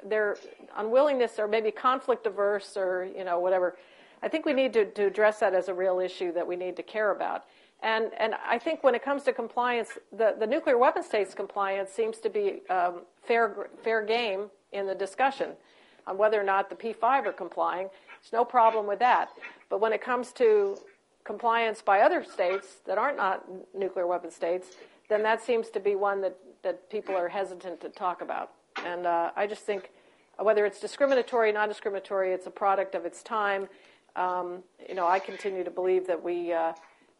Speaker 4: their unwillingness or maybe conflict averse or you know whatever. I think we need to, to address that as a real issue that we need to care about. And, and I think when it comes to compliance, the, the nuclear weapon states compliance seems to be um, fair, fair game in the discussion on whether or not the P5 are complying. There's no problem with that. But when it comes to compliance by other states that aren't not nuclear weapon states, then that seems to be one that, that people are hesitant to talk about. And uh, I just think whether it's discriminatory, non discriminatory, it's a product of its time. Um, you know, I continue to believe that we. Uh,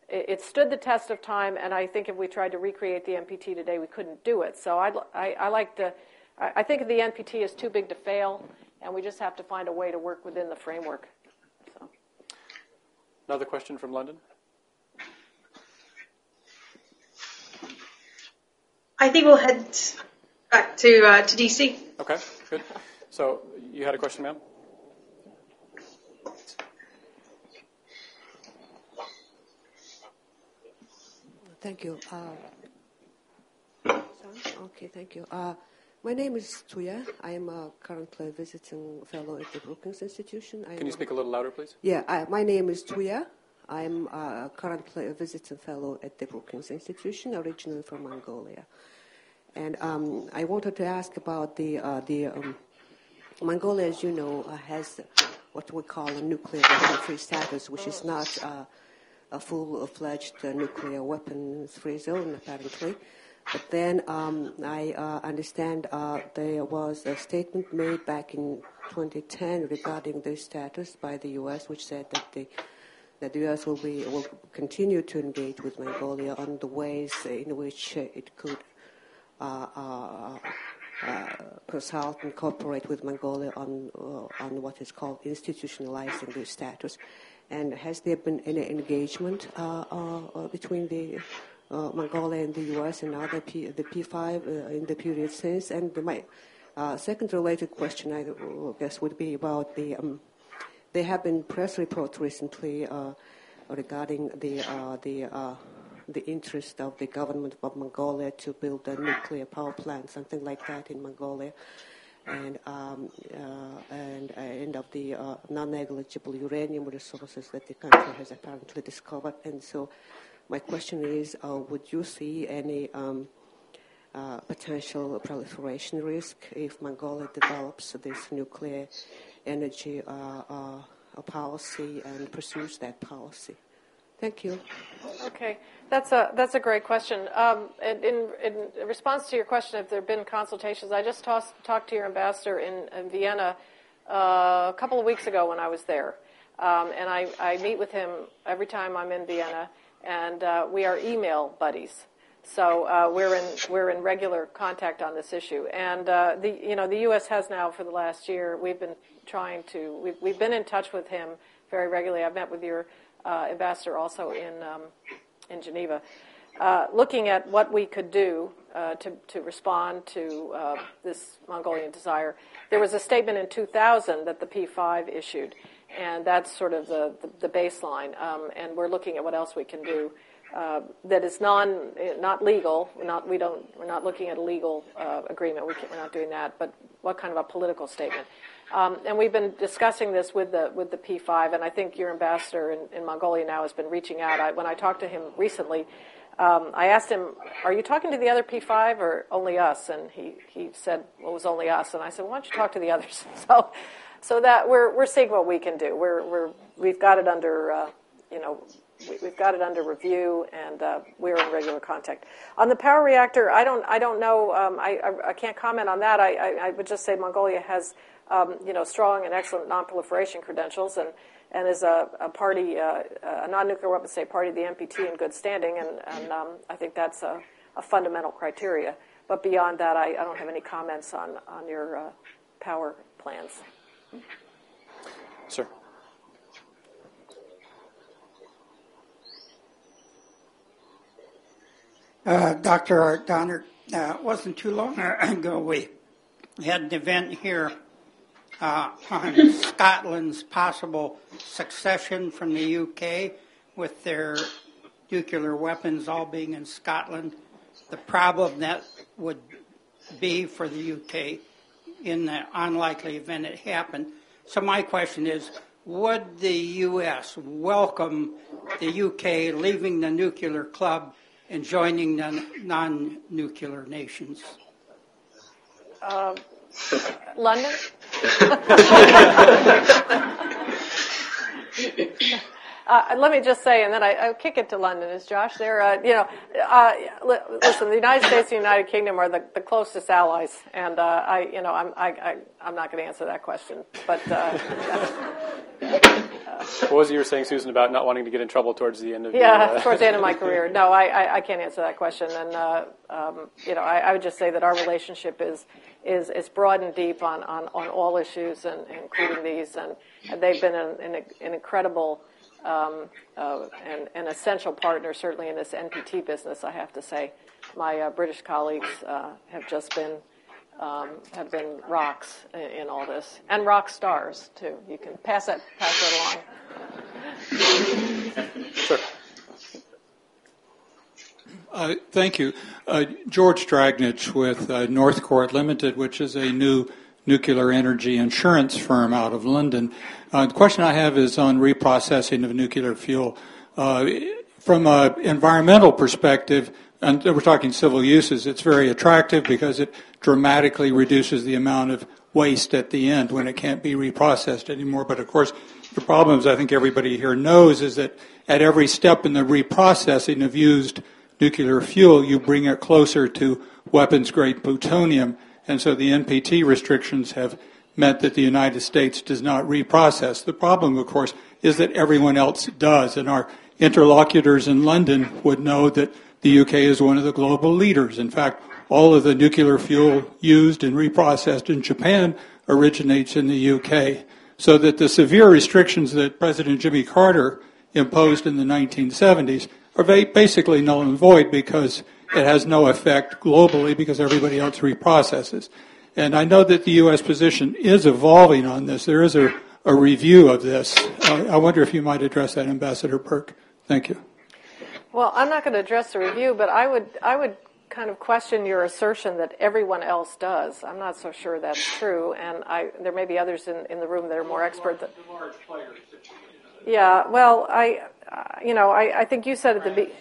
Speaker 4: it, stood the test of time, and I think if we tried to recreate the NPT today, we couldn't do it. So I'd, I, I like to I think the NPT is too big to fail, and we just have to find a way to work within the framework. So.
Speaker 2: Another question from London?
Speaker 3: I think we'll head back to uh, to DC.
Speaker 2: Okay, good. So you had a question, ma'am?
Speaker 12: Thank you. Uh, okay, thank you. Uh, my name is Tuya. I am uh, currently a visiting fellow at the Brookings Institution. I
Speaker 2: Can you speak a little louder, please?
Speaker 12: Yeah, I, my name is Tuya. I'm uh, currently a visiting fellow at the Brookings Institution, originally from Mongolia. And um, I wanted to ask about the uh, the um, Mongolia, as you know, uh, has what we call a nuclear weapon-free status, which is not uh, a full-fledged uh, nuclear weapons-free zone, apparently. But then um, I uh, understand uh, there was a statement made back in 2010 regarding this status by the U.S., which said that the that the U.S. will be will continue to engage with Mongolia on the ways in which it could uh, uh, uh, consult and cooperate with Mongolia on on what is called institutionalizing this status. And has there been any engagement between the uh, Mongolia and the U.S. and other P, the P5 uh, in the period since. And my uh, second related question, I guess, would be about the. Um, there have been press reports recently regarding the the the interest of the government of Mongolia to build a nuclear power plant, something like that in Mongolia, and um, uh, and uh, and of the uh, non-negligible uranium resources that the country has apparently discovered, and so my question is, uh, would you see any um, uh, potential proliferation risk if Mongolia develops this nuclear energy uh, policy and pursues that policy? Thank you.
Speaker 4: Okay, that's a that's a great question. Um, in, in, response to your question, if there have been consultations, I just tossed, talked to your ambassador in, in Vienna uh, a couple of weeks ago when I was there, um, and I, I meet with him every time I'm in Vienna and uh, we are email buddies. So uh, we're in we're in regular contact on this issue, and uh, the you know the U.S. has now for the last year we've been trying to we've we've been in touch with him very regularly. I've met with your uh, ambassador also in um, in Geneva, uh, looking at what we could do uh, to to respond to this Mongolian desire. There was a statement in 2000 that the P5 issued and that's sort of the, the, the baseline. Um, and we're looking at what else we can do uh, that is non not legal. We're not we don't we're not looking at a legal uh, agreement. We are not doing that. But what kind of a political statement? Um, and we've been discussing this with the with the P5, and I think your ambassador in, in Mongolia now has been reaching out. I, when I talked to him recently, um, I asked him, "Are you talking to the other P5 or only us?" And he he said, "Well, it was only us." And I said, "Why don't you talk to the others?" So so that we're we're seeing what we can do. We're we're we've got it under uh, you know we, have got it under review and uh, we're in regular contact. On the power reactor, I don't I don't know. Um, I, I, I can't comment on that. I, I, I would just say Mongolia has um, you know strong and excellent non-proliferation credentials and. And is a, a party, uh, a non-nuclear weapons state party, the NPT, in good standing, and, and um, I think that's a, a, fundamental criteria. But beyond that, I, I, don't have any comments on on your uh, power plans.
Speaker 2: Sir.
Speaker 13: Uh, Dr. Art Donner, uh, wasn't too long ago we had an event here uh, on Scotland's possible succession from the UK with their nuclear weapons all being in Scotland. The problem that would be for the UK in the unlikely event it happened. So my question is, would the U.S. welcome the UK leaving the nuclear club and joining the non-nuclear nations?
Speaker 4: Uh, London? Uh, let me just say, and then I, will kick it to London. Is Josh there? Uh, you know, uh, listen, the United States and the United Kingdom are the, the closest allies, and uh, I, you know, I'm I, I, am not going to answer that question. But uh,
Speaker 2: what was it you were saying, Susan, about not wanting to get in trouble towards the end of
Speaker 4: yeah,
Speaker 2: your,
Speaker 4: towards the end of my career? No, I, I, I can't answer that question. And um, you know, I, I would just say that our relationship is is is broad and deep on on, on all issues, and including these, and, they've been an, an, an incredible uh, an, an, essential partner, certainly in this NPT business. I have to say, my uh, British colleagues uh, have just been um, have been rocks in, in, all this, and rock stars too. You can pass that pass that
Speaker 2: along. Sure.
Speaker 14: Uh, thank you. Uh, George Dragnich with uh, Northcourt Limited, which is a new nuclear energy insurance firm out of London. Uh, the question I have is on reprocessing of nuclear fuel. Uh, from an environmental perspective, and we're talking civil uses, it's very attractive because it dramatically reduces the amount of waste at the end when it can't be reprocessed anymore. But of course, The problem, as I think everybody here knows, is that at every step in the reprocessing of used nuclear fuel, you bring it closer to weapons grade plutonium. And so the NPT restrictions have meant that the United States does not reprocess. The problem, of course, is that everyone else does. And our interlocutors in London would know that the UK is one of the global leaders. In fact, all of the nuclear fuel used and reprocessed in Japan originates in the UK. So that the severe restrictions that President Jimmy Carter imposed in the 1970s are basically null and void because it has no effect globally because everybody else reprocesses. And I know that the U.S. position is evolving on this. There is a, a review of this. Uh, I wonder if you might address that, Ambassador Burk. Thank you.
Speaker 4: Well, I'm not going to address the review, but I would, I would kind of question your assertion that everyone else does. I'm not so sure that's true, and I, there may be others in, in the room that are more expert. Than, yeah, well, I, uh, you know, I, I think you said at the be-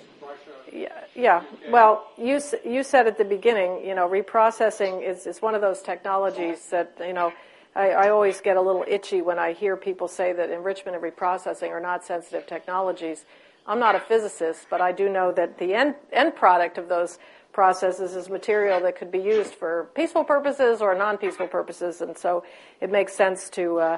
Speaker 4: yeah, yeah, well, you you said at the beginning, you know, reprocessing is is one of those technologies that you know. I, I always get a little itchy when I hear people say that enrichment and reprocessing are not sensitive technologies. I'm not a physicist, but I do know that the end, end product of those processes is material that could be used for peaceful purposes or non-peaceful purposes, and so it makes sense to uh,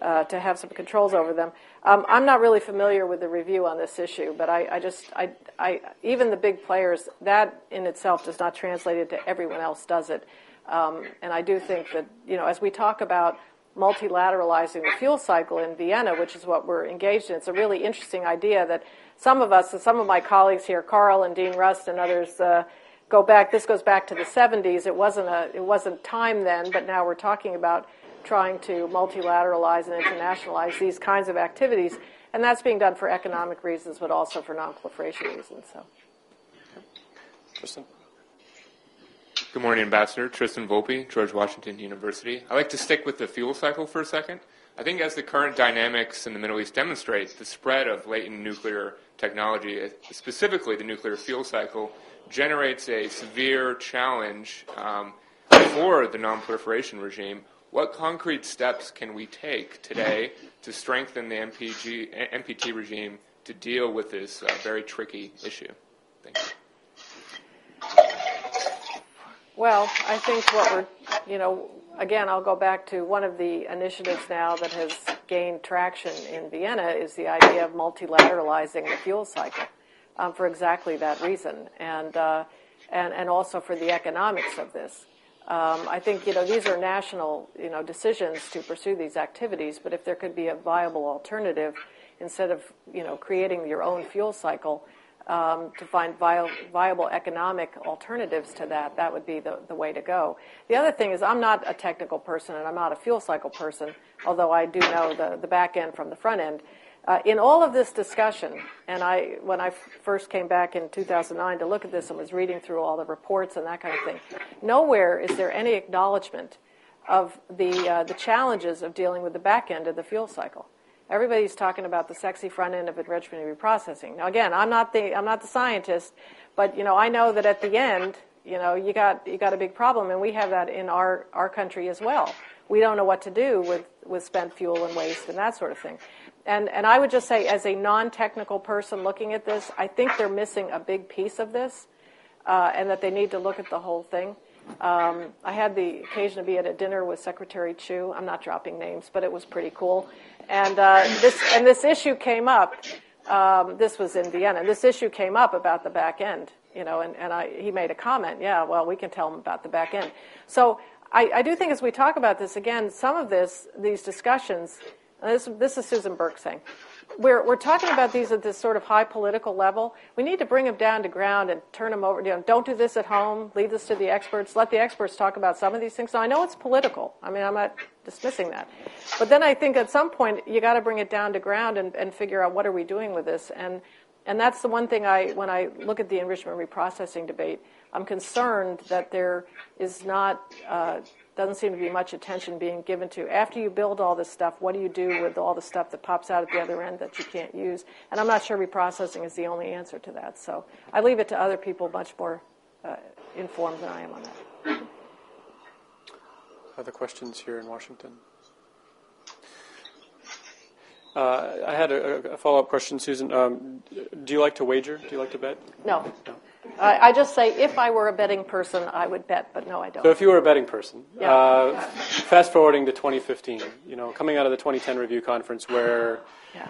Speaker 4: uh, to have some controls over them. Um, I'm not really familiar with the review on this issue, but I, just I, I, even the big players that in itself does not translate it to everyone else does it, um, and I do think that you know as we talk about multilateralizing the fuel cycle in Vienna, which is what we're engaged in, it's a really interesting idea that some of us, and some of my colleagues here, Carl and Dean Rust and others. Uh, go back. This goes back to the 70s. It wasn't a. It wasn't time then, but now we're talking about trying to multilateralize and internationalize these kinds of activities, and that's being done for economic reasons, but also for non-proliferation reasons. So,
Speaker 2: Tristan.
Speaker 15: Good morning, Ambassador. Tristan Volpe, George Washington University. I'd like to stick with the fuel cycle for a second. I think as the current dynamics in the Middle East demonstrates, the spread of latent nuclear technology, specifically the nuclear fuel cycle, generates a severe challenge um, for the non-proliferation regime. What concrete steps can we take today to strengthen the MPG, NPT regime to deal with this uh, very tricky issue? Thank you.
Speaker 4: Well, I think what we're, you know, again, I'll go back to one of the initiatives now that has gained traction in Vienna is the idea of multilateralizing the fuel cycle um, for exactly that reason, and, uh, and, and also for the economics of this. Um, I think you know these are national you know decisions to pursue these activities, but if there could be a viable alternative instead of you know creating your own fuel cycle um, to find viable economic alternatives to that, that would be the, the way to go. The other thing is I'm not a technical person and I'm not a fuel cycle person, although I do know the, the back end from the front end. Uh, in all of this discussion, and I, when I first came back in 2009 to look at this and was reading through all the reports and that kind of thing, nowhere is there any acknowledgement of the uh, the challenges of dealing with the back end of the fuel cycle. Everybody's talking about the sexy front end of enrichment and reprocessing. Now, again, I'm not the I'm not the scientist, but you know I know that at the end, you know, you got you got a big problem, and we have that in our our country as well. We don't know what to do with with spent fuel and waste and that sort of thing. And, and I would just say, as a non technical person looking at this, I think they're missing a big piece of this uh, and that they need to look at the whole thing. Um, I had the occasion to be at a dinner with Secretary Chu. I'm not dropping names, but it was pretty cool. And, uh, this, and this issue came up. Um, this was in Vienna. This issue came up about the back end, you know, and, and I, he made a comment. Yeah, well, we can tell him about the back end. So I, I do think as we talk about this again, some of this, these discussions, this, this is Susan Burk saying. We're, we're talking about these at this sort of high political level. We need to bring them down to ground and turn them over. You know, don't do this at home. Leave this to the experts. Let the experts talk about some of these things. Now, I know it's political. I mean, I'm not dismissing that. But then I think at some point you got to bring it down to ground and, and figure out what are we doing with this. And, and that's the one thing I, when I look at the enrichment reprocessing debate, I'm concerned that there is not uh, doesn't seem to be much attention being given to. After you build all this stuff, what do you do with all the stuff that pops out at the other end that you can't use? And I'm not sure reprocessing is the only answer to that. So I leave it to other people much more uh, informed than I am on that.
Speaker 2: Other questions here in Washington? Uh, I had a, a follow up question, Susan. Um, do you like to wager? Do you like to bet?
Speaker 4: No. no. I, I, just say if I were a betting person, I would bet, but no, I don't.
Speaker 2: So if you were a betting person,
Speaker 4: yeah.
Speaker 2: uh, fast forwarding to 2015, you know, coming out of the 2010 review conference where
Speaker 4: yeah.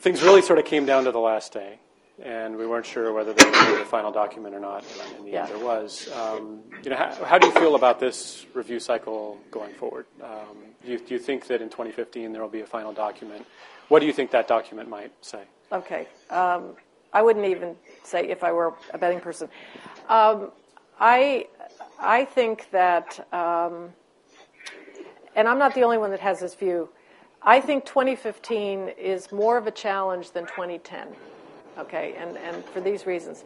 Speaker 2: things really sort of came down to the last day, and we weren't sure whether there would be a final document or not. And in the
Speaker 4: yeah.
Speaker 2: end, there was. Um, you know, how, how, do you feel about this review cycle going forward? Um, do, you, do you think that in 2015 there will be a final document? What do you think that document might say?
Speaker 4: Okay. Um, I wouldn't even say if I were a betting person. Um, I I think that, um, and I'm not the only one that has this view. I think 2015 is more of a challenge than 2010. Okay, and and for these reasons,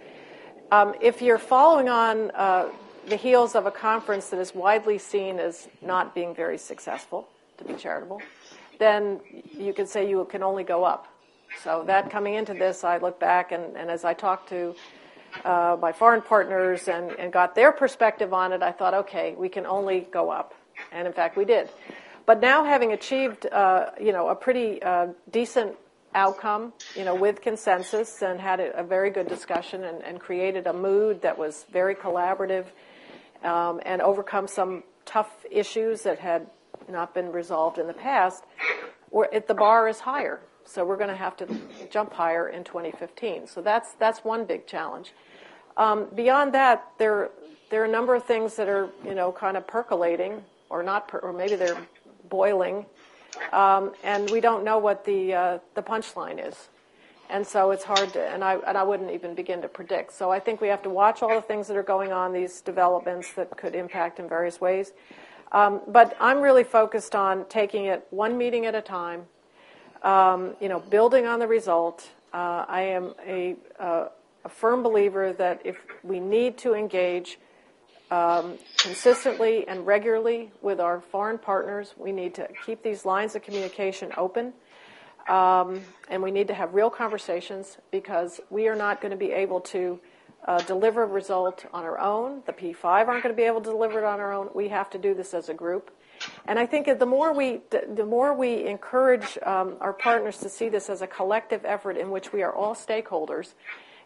Speaker 4: um, if you're following on uh, the heels of a conference that is widely seen as not being very successful, to be charitable, then you could say you can only go up. So that coming into this, I look back and, and as I talked to uh, my foreign partners and, and got their perspective on it, I thought, okay, we can only go up. And in fact, we did. But now having achieved, uh, you know, a pretty uh, decent outcome, you know, with consensus and had a, very good discussion and, and, created a mood that was very collaborative um, and overcome some tough issues that had not been resolved in the past, it, the bar is higher. So we're going to have to jump higher in 2015. So that's that's one big challenge. Um, beyond that, there there are a number of things that are you know kind of percolating, or not, per, or maybe they're boiling, um, and we don't know what the uh, the punchline is, and so it's hard to. And I and I wouldn't even begin to predict. So I think we have to watch all the things that are going on, these developments that could impact in various ways. Um, but I'm really focused on taking it one meeting at a time um, you know, building on the result, uh, I am a, uh, a, firm believer that if we need to engage um, consistently and regularly with our foreign partners, we need to keep these lines of communication open. Um, and we need to have real conversations because we are not going to be able to uh, deliver a result on our own. The P5 aren't going to be able to deliver it on our own. We have to do this as a group. And I think the more we, the more we encourage um, our partners to see this as a collective effort in which we are all stakeholders,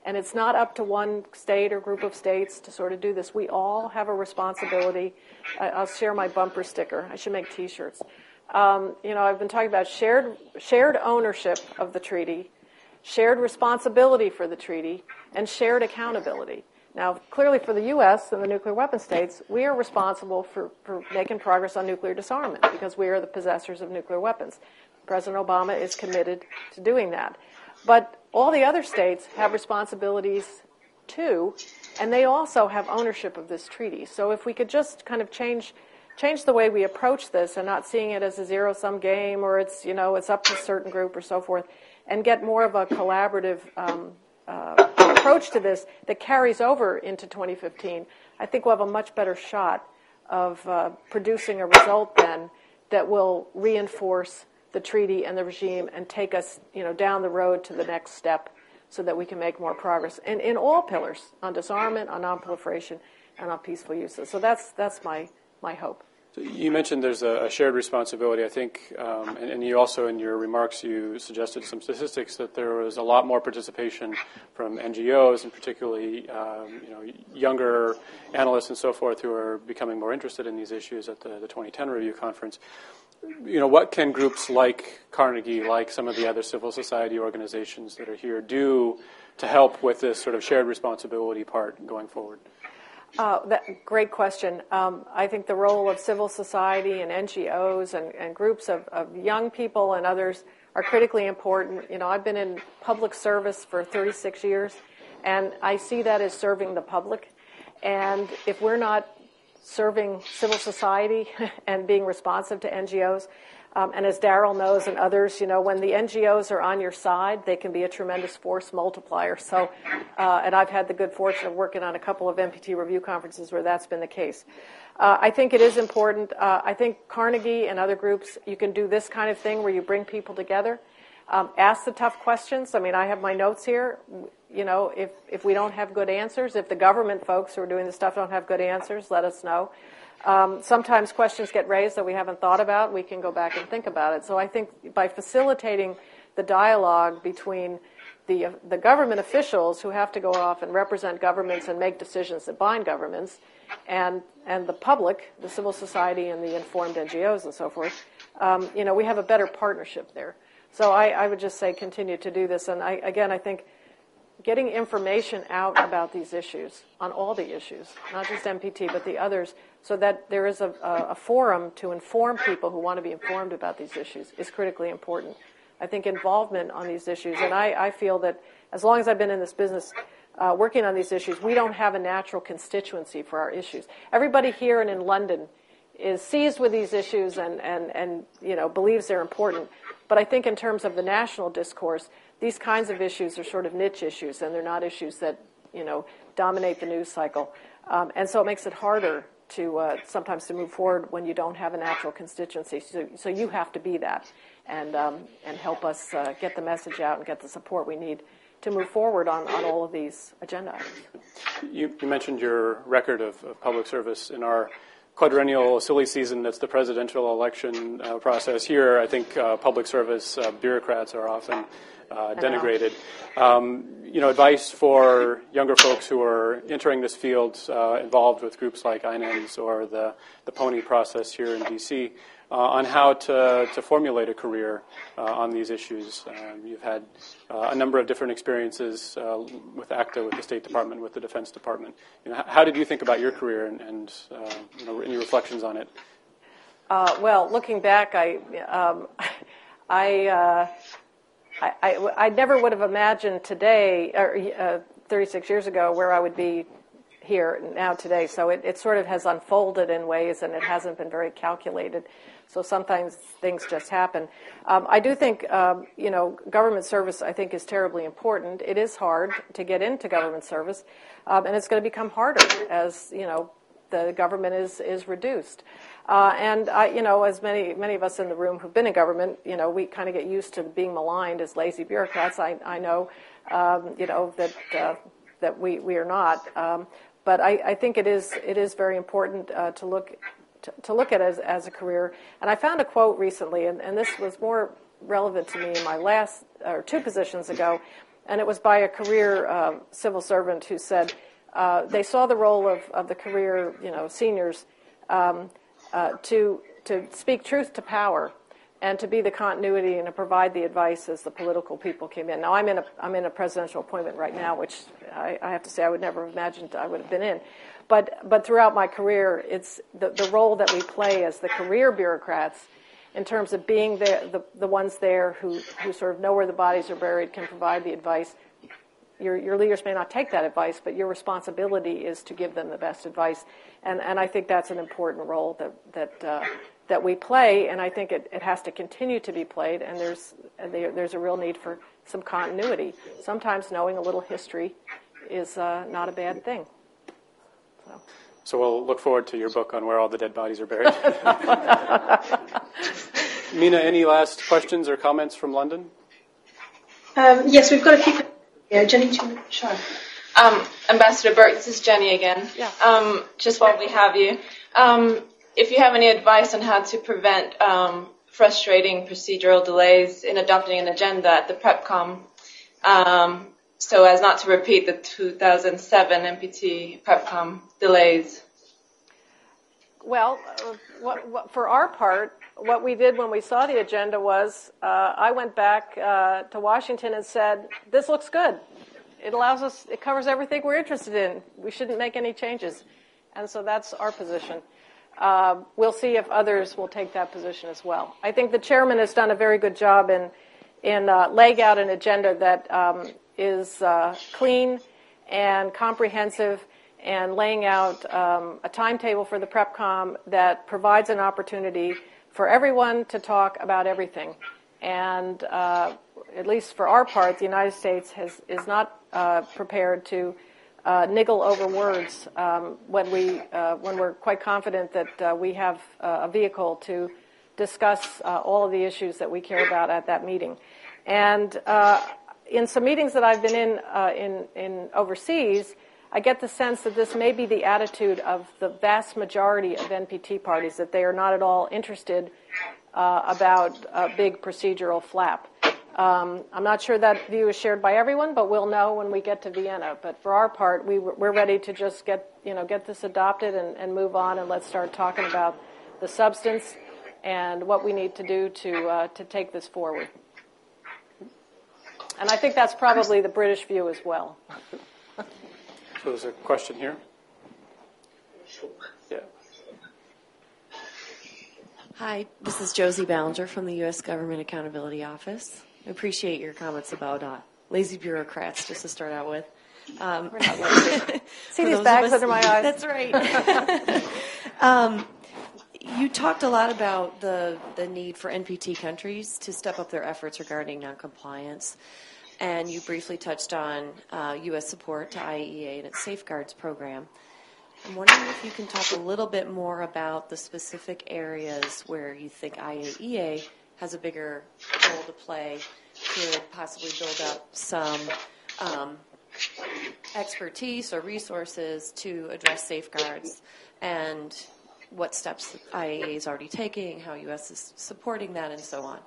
Speaker 4: and it's not up to one state or group of states to sort of do this. We all have a responsibility. I'll share my bumper sticker. I should make T-shirts. Um, you know, I've been talking about shared shared ownership of the treaty, shared responsibility for the treaty, and shared accountability. Now, clearly for the U.S. and the nuclear weapon states, we are responsible for, for making progress on nuclear disarmament because we are the possessors of nuclear weapons. President Obama is committed to doing that. But all the other states have responsibilities too, and they also have ownership of this treaty. So if we could just kind of change change the way we approach this and not seeing it as a zero sum game or it's you know it's up to a certain group or so forth, and get more of a collaborative um, approach to this that carries over into 2015, I think we'll have a much better shot of uh, producing a result then that will reinforce the treaty and the regime and take us, you know, down the road to the next step so that we can make more progress. And in all pillars, on disarmament, on nonproliferation, and on peaceful uses. So that's, that's my, my hope.
Speaker 2: So you mentioned there's a, shared responsibility. I think, um, and, and, you also in your remarks you suggested some statistics that there was a lot more participation from NGOs and particularly um, you know younger analysts and so forth who are becoming more interested in these issues at the, the 2010 review conference. You know, what can groups like Carnegie, like some of the other civil society organizations that are here, do to help with this sort of shared responsibility part going forward?
Speaker 4: Uh, that, great question. Um, I think the role of civil society and NGOs and, and groups of, of, young people and others are critically important. You know, I've been in public service for 36 years, and I see that as serving the public. And if we're not serving civil society and being responsive to NGOs, um, and as Daryl knows and others, you know, when the NGOs are on your side, they can be a tremendous force multiplier. So, uh, and I've had the good fortune of working on a couple of NPT review conferences where that's been the case. Uh, I think it is important. Uh, I think Carnegie and other groups, you can do this kind of thing where you bring people together. Um, ask the tough questions. I mean, I have my notes here. You know, if, if we don't have good answers, if the government folks who are doing the stuff don't have good answers, let us know. Um, sometimes questions get raised that we haven't thought about. We can go back and think about it. So I think by facilitating the dialogue between the, the government officials who have to go off and represent governments and make decisions that bind governments, and, and the public, the civil society, and the informed NGOs and so forth, um, you know, we have a better partnership there. So I, I would just say continue to do this. And I, again, I think getting information out about these issues, on all the issues, not just NPT, but the others, so that there is a, a, forum to inform people who want to be informed about these issues is critically important. I think involvement on these issues, and I, I feel that as long as I've been in this business uh, working on these issues, we don't have a natural constituency for our issues. Everybody here and in London is seized with these issues and, and, and you know, believes they're important. But I think in terms of the national discourse, these kinds of issues are sort of niche issues, and they're not issues that you know dominate the news cycle. Um, and so it makes it harder to uh, sometimes to move forward when you don't have a natural constituency. So, so you have to be that and um, and help us uh, get the message out and get the support we need to move forward on, on all of these agenda items.
Speaker 2: You, you mentioned your record of, of public service in our quadrennial silly season that's the presidential election uh, process. Here, I think uh, public service uh, bureaucrats are often uh, denigrated. Um, you know, advice for younger folks who are entering this field, uh, involved with groups like INENS or the, the PONI process here in DC, uh, on how to, to formulate a career uh, on these issues. Um, you've had uh, a number of different experiences uh, with ACDA, with the State Department, with the Defense Department. You know, how did you think about your career and, and you know, any reflections on it?
Speaker 4: well, looking back, I, um, I I, I, I never would have imagined today, or uh, 36 years ago, where I would be here now today. So it, it sort of has unfolded in ways, and it hasn't been very calculated. So sometimes things just happen. Um, I do think, um, you know, government service, I think, is terribly important. It is hard to get into government service, um, and it's going to become harder as, you know, the government is, is reduced. Uh, and I, you know, as many many of us in the room who've been in government, you know, we kind of get used to being maligned as lazy bureaucrats. I, I know, um, you know, that uh, that we, we are not. Um, but I, I think it is it is very important uh, to look to, to, look at it as, as a career. And I found a quote recently, and, and this was more relevant to me in my last or two positions ago, and it was by a career uh, civil servant who said uh, they saw the role of, of the career you know seniors. Um, uh, to, to speak truth to power and to be the continuity and to provide the advice as the political people came in. Now, I'm in a, I'm in a presidential appointment right now, which I, I have to say I would never have imagined I would have been in. But, but throughout my career, it's the, the role that we play as the career bureaucrats in terms of being the, the, the ones there who, who sort of know where the bodies are buried, can provide the advice, your, your leaders may not take that advice, but your responsibility is to give them the best advice. And, and I think that's an important role that, that, uh, that we play, and I think it, it has to continue to be played, and there's, there, there's a real need for some continuity. Sometimes knowing a little history is uh, not a bad thing.
Speaker 2: So. so we'll look forward to your book on where all the dead bodies are buried. Mina, any last questions or comments from London?
Speaker 3: Um, yes, we've got a few yeah, Jenny, sure.
Speaker 6: Um, Ambassador Burk, this is Jenny again.
Speaker 4: Yeah.
Speaker 6: Um, just while we have you, um, if you have any advice on how to prevent um, frustrating procedural delays in adopting an agenda at the PrepCom, um, so as not to repeat the 2007 NPT PrepCom delays.
Speaker 4: Well, uh, what, what, for our part, what we did when we saw the agenda was uh, I went back uh, to Washington and said, "This looks good. It allows us. It covers everything we're interested in. We shouldn't make any changes." And so that's our position. Uh, we'll see if others will take that position as well. I think the chairman has done a very good job in in uh, laying out an agenda that um, is uh, clean and comprehensive and laying out um, a timetable for the PrepCom that provides an opportunity for everyone to talk about everything. And uh, at least for our part, the United States has, is not uh, prepared to uh, niggle over words um, when, we, uh, when we're quite confident that uh, we have uh, a vehicle to discuss all of the issues that we care about at that meeting. And in some meetings that I've been in, in, in overseas, I get the sense that this may be the attitude of the vast majority of NPT parties, that they are not at all interested uh, about a big procedural flap. Um, I'm not sure that view is shared by everyone, but we'll know when we get to Vienna. But for our part, we, we're ready to just get, you know, get this adopted and, and move on, and let's start talking about the substance and what we need to do to, uh, to take this forward. And I think that's probably the British view as well.
Speaker 2: so there's a question here. Yeah.
Speaker 16: Hi, this is Josie Ballinger from the U.S. Government Accountability Office. I appreciate your comments about uh, lazy bureaucrats, just to start out with. Um,
Speaker 4: See these bags under my eyes?
Speaker 16: That's right. um, you talked a lot about the, the need for NPT countries to step up their efforts regarding noncompliance, and you briefly touched on uh, U.S. support to IAEA and its safeguards program. I'm wondering if you can talk a little bit more about the specific areas where you think IAEA has a bigger role to play, could possibly build up some um, expertise or resources to address safeguards, and what steps IAEA is already taking, how U.S. is supporting that, and so on.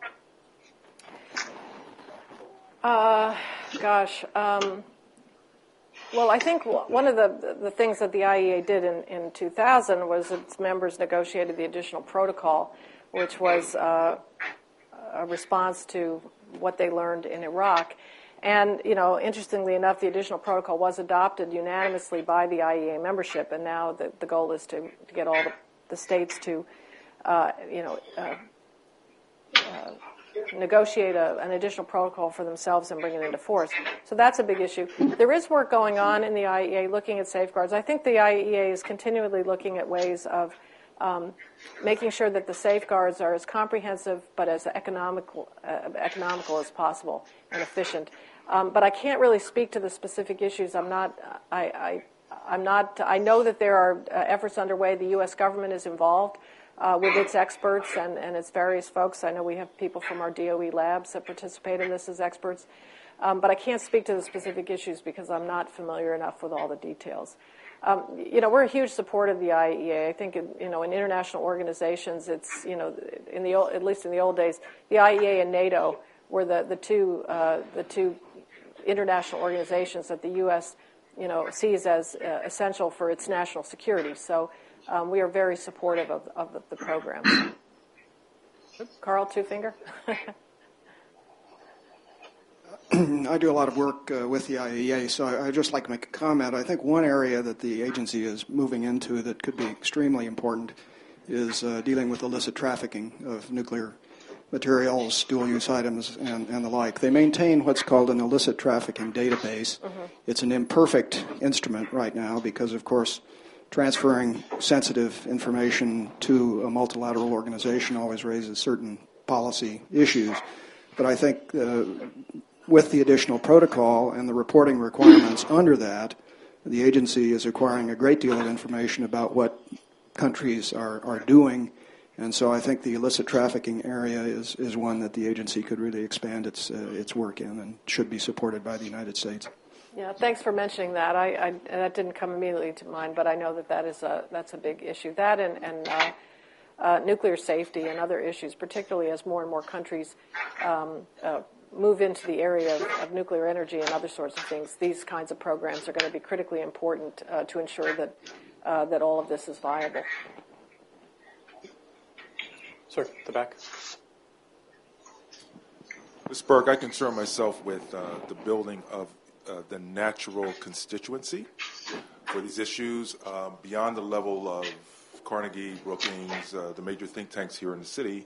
Speaker 4: Uh, gosh. Um, well, I think one of the, the things that the IAEA did in, in 2000 was its members negotiated the additional protocol, which was uh, a response to what they learned in Iraq. And, you know, interestingly enough, the additional protocol was adopted unanimously by the IAEA membership, and now the, the goal is to, to get all the, the states to, uh, you know, uh, uh, negotiate a, an additional protocol for themselves and bring it into force. So that's a big issue. There is work going on in the IAEA looking at safeguards. I think the IAEA is continually looking at ways of um, making sure that the safeguards are as comprehensive but as economical, uh, economical as possible and efficient. Um, but I can't really speak to the specific issues. I'm not. I, I, am not. I know that there are uh, efforts underway. The U.S. government is involved with its experts and, and its various folks. I know we have people from our DOE labs that participate in this as experts. Um, but I can't speak to the specific issues because I'm not familiar enough with all the details. Um, you know, we're a huge supporter of the IAEA. I think, you know, in international organizations, it's, you know, in the old, at least in the old days, the IAEA and NATO were the, the two, uh, the two international organizations that the U.S., you know, sees as uh, essential for its national security. So we are very supportive of, of the, program. Carl, two finger.
Speaker 10: I do a lot of work uh, with the IAEA, so I, would just like to make a comment. I think one area that the agency is moving into that could be extremely important is uh, dealing with illicit trafficking of nuclear materials, dual use items, and, and, the like. They maintain what's called an illicit trafficking database. Mm-hmm. It's an imperfect instrument right now because, of course, transferring sensitive information to a multilateral organization always raises certain policy issues. But I think uh, with the additional protocol and the reporting requirements under that, the agency is acquiring a great deal of information about what countries are, are doing. And so I think the illicit trafficking area is, is one that the agency could really expand its, uh, its work in and should be supported by the United States.
Speaker 4: Yeah, thanks for mentioning that. I, I, that didn't come immediately to mind, but I know that that is a that's a big issue. That and, and uh, uh, nuclear safety and other issues, particularly as more and more countries um, uh, move into the area of, of, nuclear energy and other sorts of things. These kinds of programs are going to be critically important uh, to ensure that uh, that all of this is viable.
Speaker 2: Sir, the back.
Speaker 17: Ms. Burk, I concern myself with uh, the building of uh, the natural constituency for these issues um, beyond the level of Carnegie, Brookings, uh, the major think tanks here in the city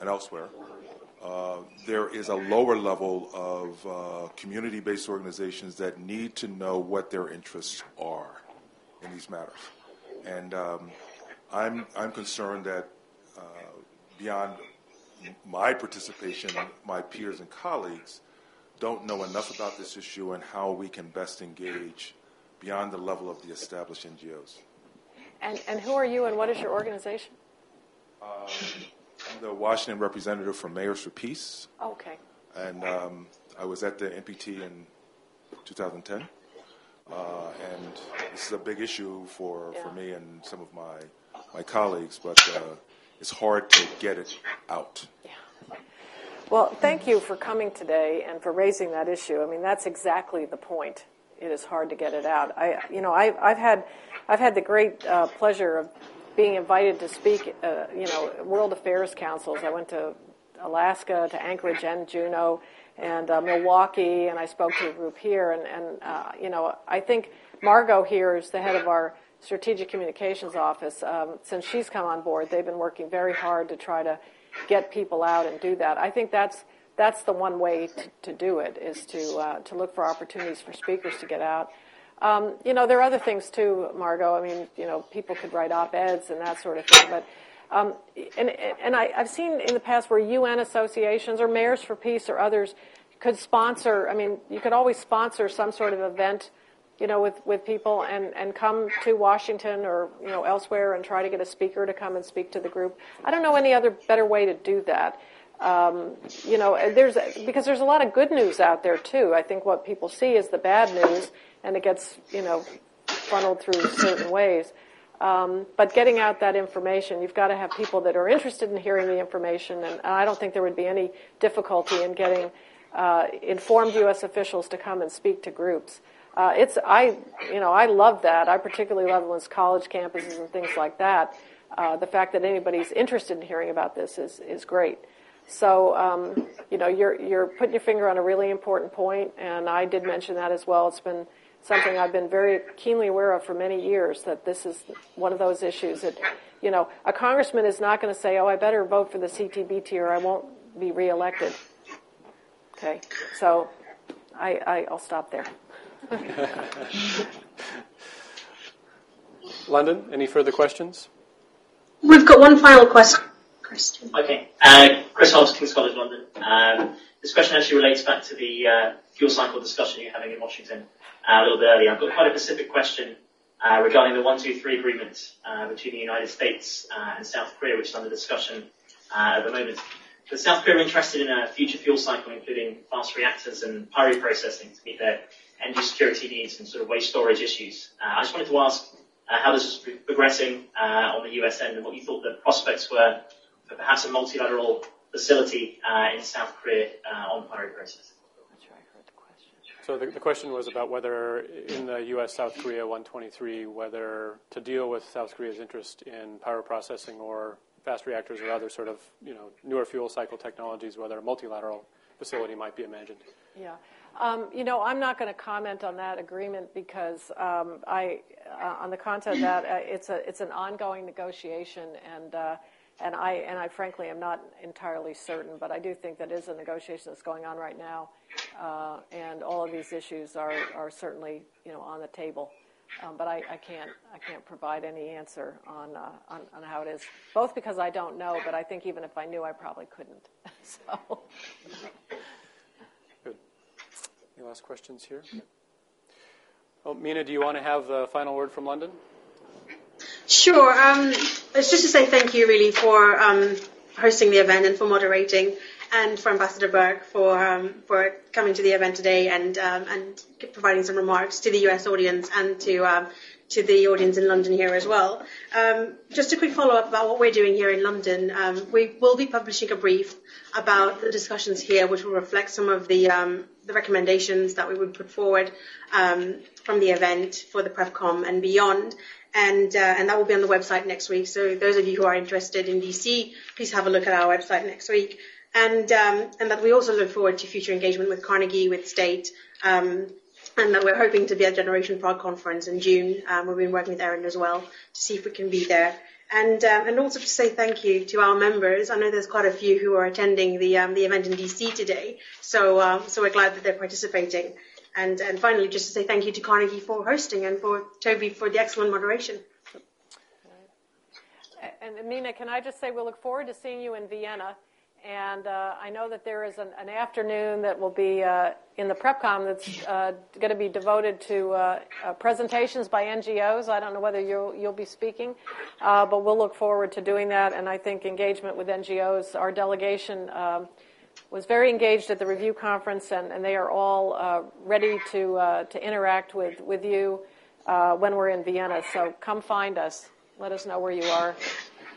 Speaker 17: and elsewhere. Uh, there is a lower level of uh, community based organizations that need to know what their interests are in these matters. And um, I'm, I'm concerned that uh, beyond my participation, my peers and colleagues, don't know enough about this issue and how we can best engage beyond the level of the established NGOs.
Speaker 4: And, and who are you and what is your organization?
Speaker 17: Um, I'm the Washington representative for Mayors for Peace.
Speaker 4: Okay.
Speaker 17: And um, I was at the NPT in 2010. Uh, and this is a big issue for, yeah. for me and some of my, my colleagues, but uh, it's hard to get it out.
Speaker 4: Yeah. Well, thank you for coming today and for raising that issue. I mean, that's exactly the point. It is hard to get it out. I, you know, I've, I've had, I've had the great uh, pleasure of being invited to speak, uh, you know, World Affairs Councils. I went to Alaska, to Anchorage and Juneau, and uh, Milwaukee, and I spoke to a group here. And, and uh, you know, I think Margot here is the head of our strategic communications office. Um, since she's come on board, they've been working very hard to try to get people out and do that. I think that's that's the one way to, to do it is to uh, to look for opportunities for speakers to get out. Um, you know, there are other things too, Margot. I mean, you know, people could write op-eds and that sort of thing, but. Um, and and I, I've seen in the past where UN associations or Mayors for Peace or others could sponsor. I mean, you could always sponsor some sort of event you know, with, with people and, and come to Washington or, you know, elsewhere and try to get a speaker to come and speak to the group. I don't know any other better way to do that. Um, you know, there's, because there's a lot of good news out there too. I think what people see is the bad news and it gets, you know, funneled through certain ways. Um, but getting out that information, you've got to have people that are interested in hearing the information, and I don't think there would be any difficulty in getting uh, informed U.S. officials to come and speak to groups uh, it's I you know I love that. I particularly love when it's college campuses and things like that. Uh, the fact that anybody's interested in hearing about this is is great. So um, you know you're you're putting your finger on a really important point, and I did mention that as well. It's been something I've been very keenly aware of for many years that this is one of those issues that you know a congressman is not going to say, "Oh, I better vote for the CTBT or I won't be reelected." Okay, so I, I I'll stop there.
Speaker 2: London, any further questions?
Speaker 3: We've got one final question.
Speaker 5: Okay. Uh, Chris Hobbs, King's College London. Um, this question actually relates back to the uh, fuel cycle discussion you're having in Washington uh, a little bit earlier. I've got quite a specific question uh, regarding the 123 agreement uh, between the United States uh, and South Korea, which is under discussion at the moment. The South Korea are interested in a future fuel cycle, including fast reactors and pyroprocessing to meet their energy security needs and sort of waste storage issues. Uh, I just wanted to ask uh, how this is progressing uh, on the US end and what you thought the prospects were for perhaps a multilateral facility uh, in South Korea uh, on pyro processing.
Speaker 2: So the, the, question was about whether in the U.S. South Korea 123, whether to deal with South Korea's interest in pyro processing or fast reactors or other sort of you know newer fuel cycle technologies, whether a multilateral facility might be imagined.
Speaker 4: Yeah. Um, you know, I'm not going to comment on that agreement because um, I, uh, on the content of that, uh, it's a it's an ongoing negotiation, and uh, and I and I frankly am not entirely certain, but I do think that is a negotiation that's going on right now, uh, and all of these issues are are certainly you know on the table. Um, but I, I, can't I can't provide any answer on, uh, on, on how it is. Both because I don't know, but I think even if I knew, I probably couldn't. so.
Speaker 2: Any last questions here? Well, Mina, do you want to have the final word from London?
Speaker 3: Sure. Um, it's just to say thank you, really, for um, hosting the event and for moderating, and for Ambassador Burk for um, for coming to the event today and um, and providing some remarks to the U.S. audience and to um, to the audience in London here as well. Um, just a quick follow up about what we're doing here in London. Um, we will be publishing a brief about the discussions here, which will reflect some of the, um, the recommendations that we would put forward um, from the event for the PrepCom and beyond. And, uh, and that will be on the website next week. So those of you who are interested in DC, please have a look at our website next week. And, um, and that we also look forward to future engagement with Carnegie, with State, um, and that we're hoping to be at Generation Prague conference in June. Um, we've been working with Erin as well to see if we can be there. And um, and also to say thank you to our members. I know there's quite a few who are attending the um, the event in DC today, so um, so we're glad that they're participating. And and finally, just to say thank you to Carnegie for hosting and for Toby for the excellent moderation.
Speaker 4: And Mina, can I just say we look forward to seeing you in Vienna and uh, I know that there is an, an afternoon that will be uh, in the PrepCom that's uh, going to be devoted to uh, uh, presentations by NGOs. I don't know whether you'll, you'll be speaking, uh, but we'll look forward to doing that. And I think engagement with NGOs, our delegation um, was very engaged at the review conference, and, and they are all ready to, to interact with, with you when we're in Vienna. So come find us. Let us know where you are.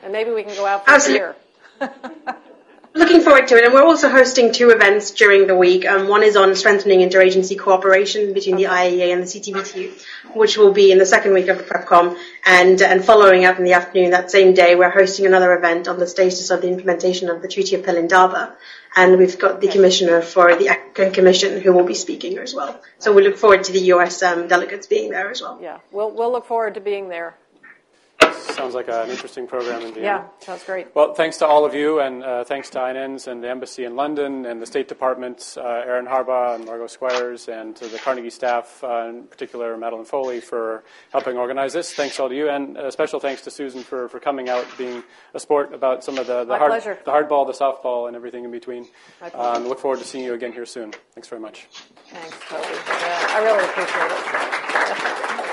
Speaker 4: And maybe we can go out for a beer.
Speaker 3: looking forward to it. And we're also hosting two events during the week. Um, one is on strengthening interagency cooperation between the IAEA and the CTBT, which will be in the second week of the PrepCom. And, and following up in the afternoon that same day, we're hosting another event on the status of the implementation of the Treaty of Pelindaba. And we've got the commissioner for the African Commission who will be speaking as well. So we look forward to the US um, delegates being there as well.
Speaker 4: Yeah, we'll, we'll look forward to being there.
Speaker 2: Sounds like an interesting program in Vienna.
Speaker 4: Yeah, sounds great.
Speaker 2: Well, thanks to all of you, and uh, thanks to INNs and the Embassy in London and the State Department, uh, Aaron Harbaugh and Margot Squires, and to the Carnegie staff, uh, in particular Madeline Foley, for helping organize this. Thanks all to you, and a special thanks to Susan for, for coming out, being a sport about some of the, the, hard,
Speaker 4: pleasure.
Speaker 2: the hardball, the softball, and everything in between. Um, look forward to seeing you again here soon. Thanks very much.
Speaker 4: Thanks, Toby. Yeah, I really appreciate it.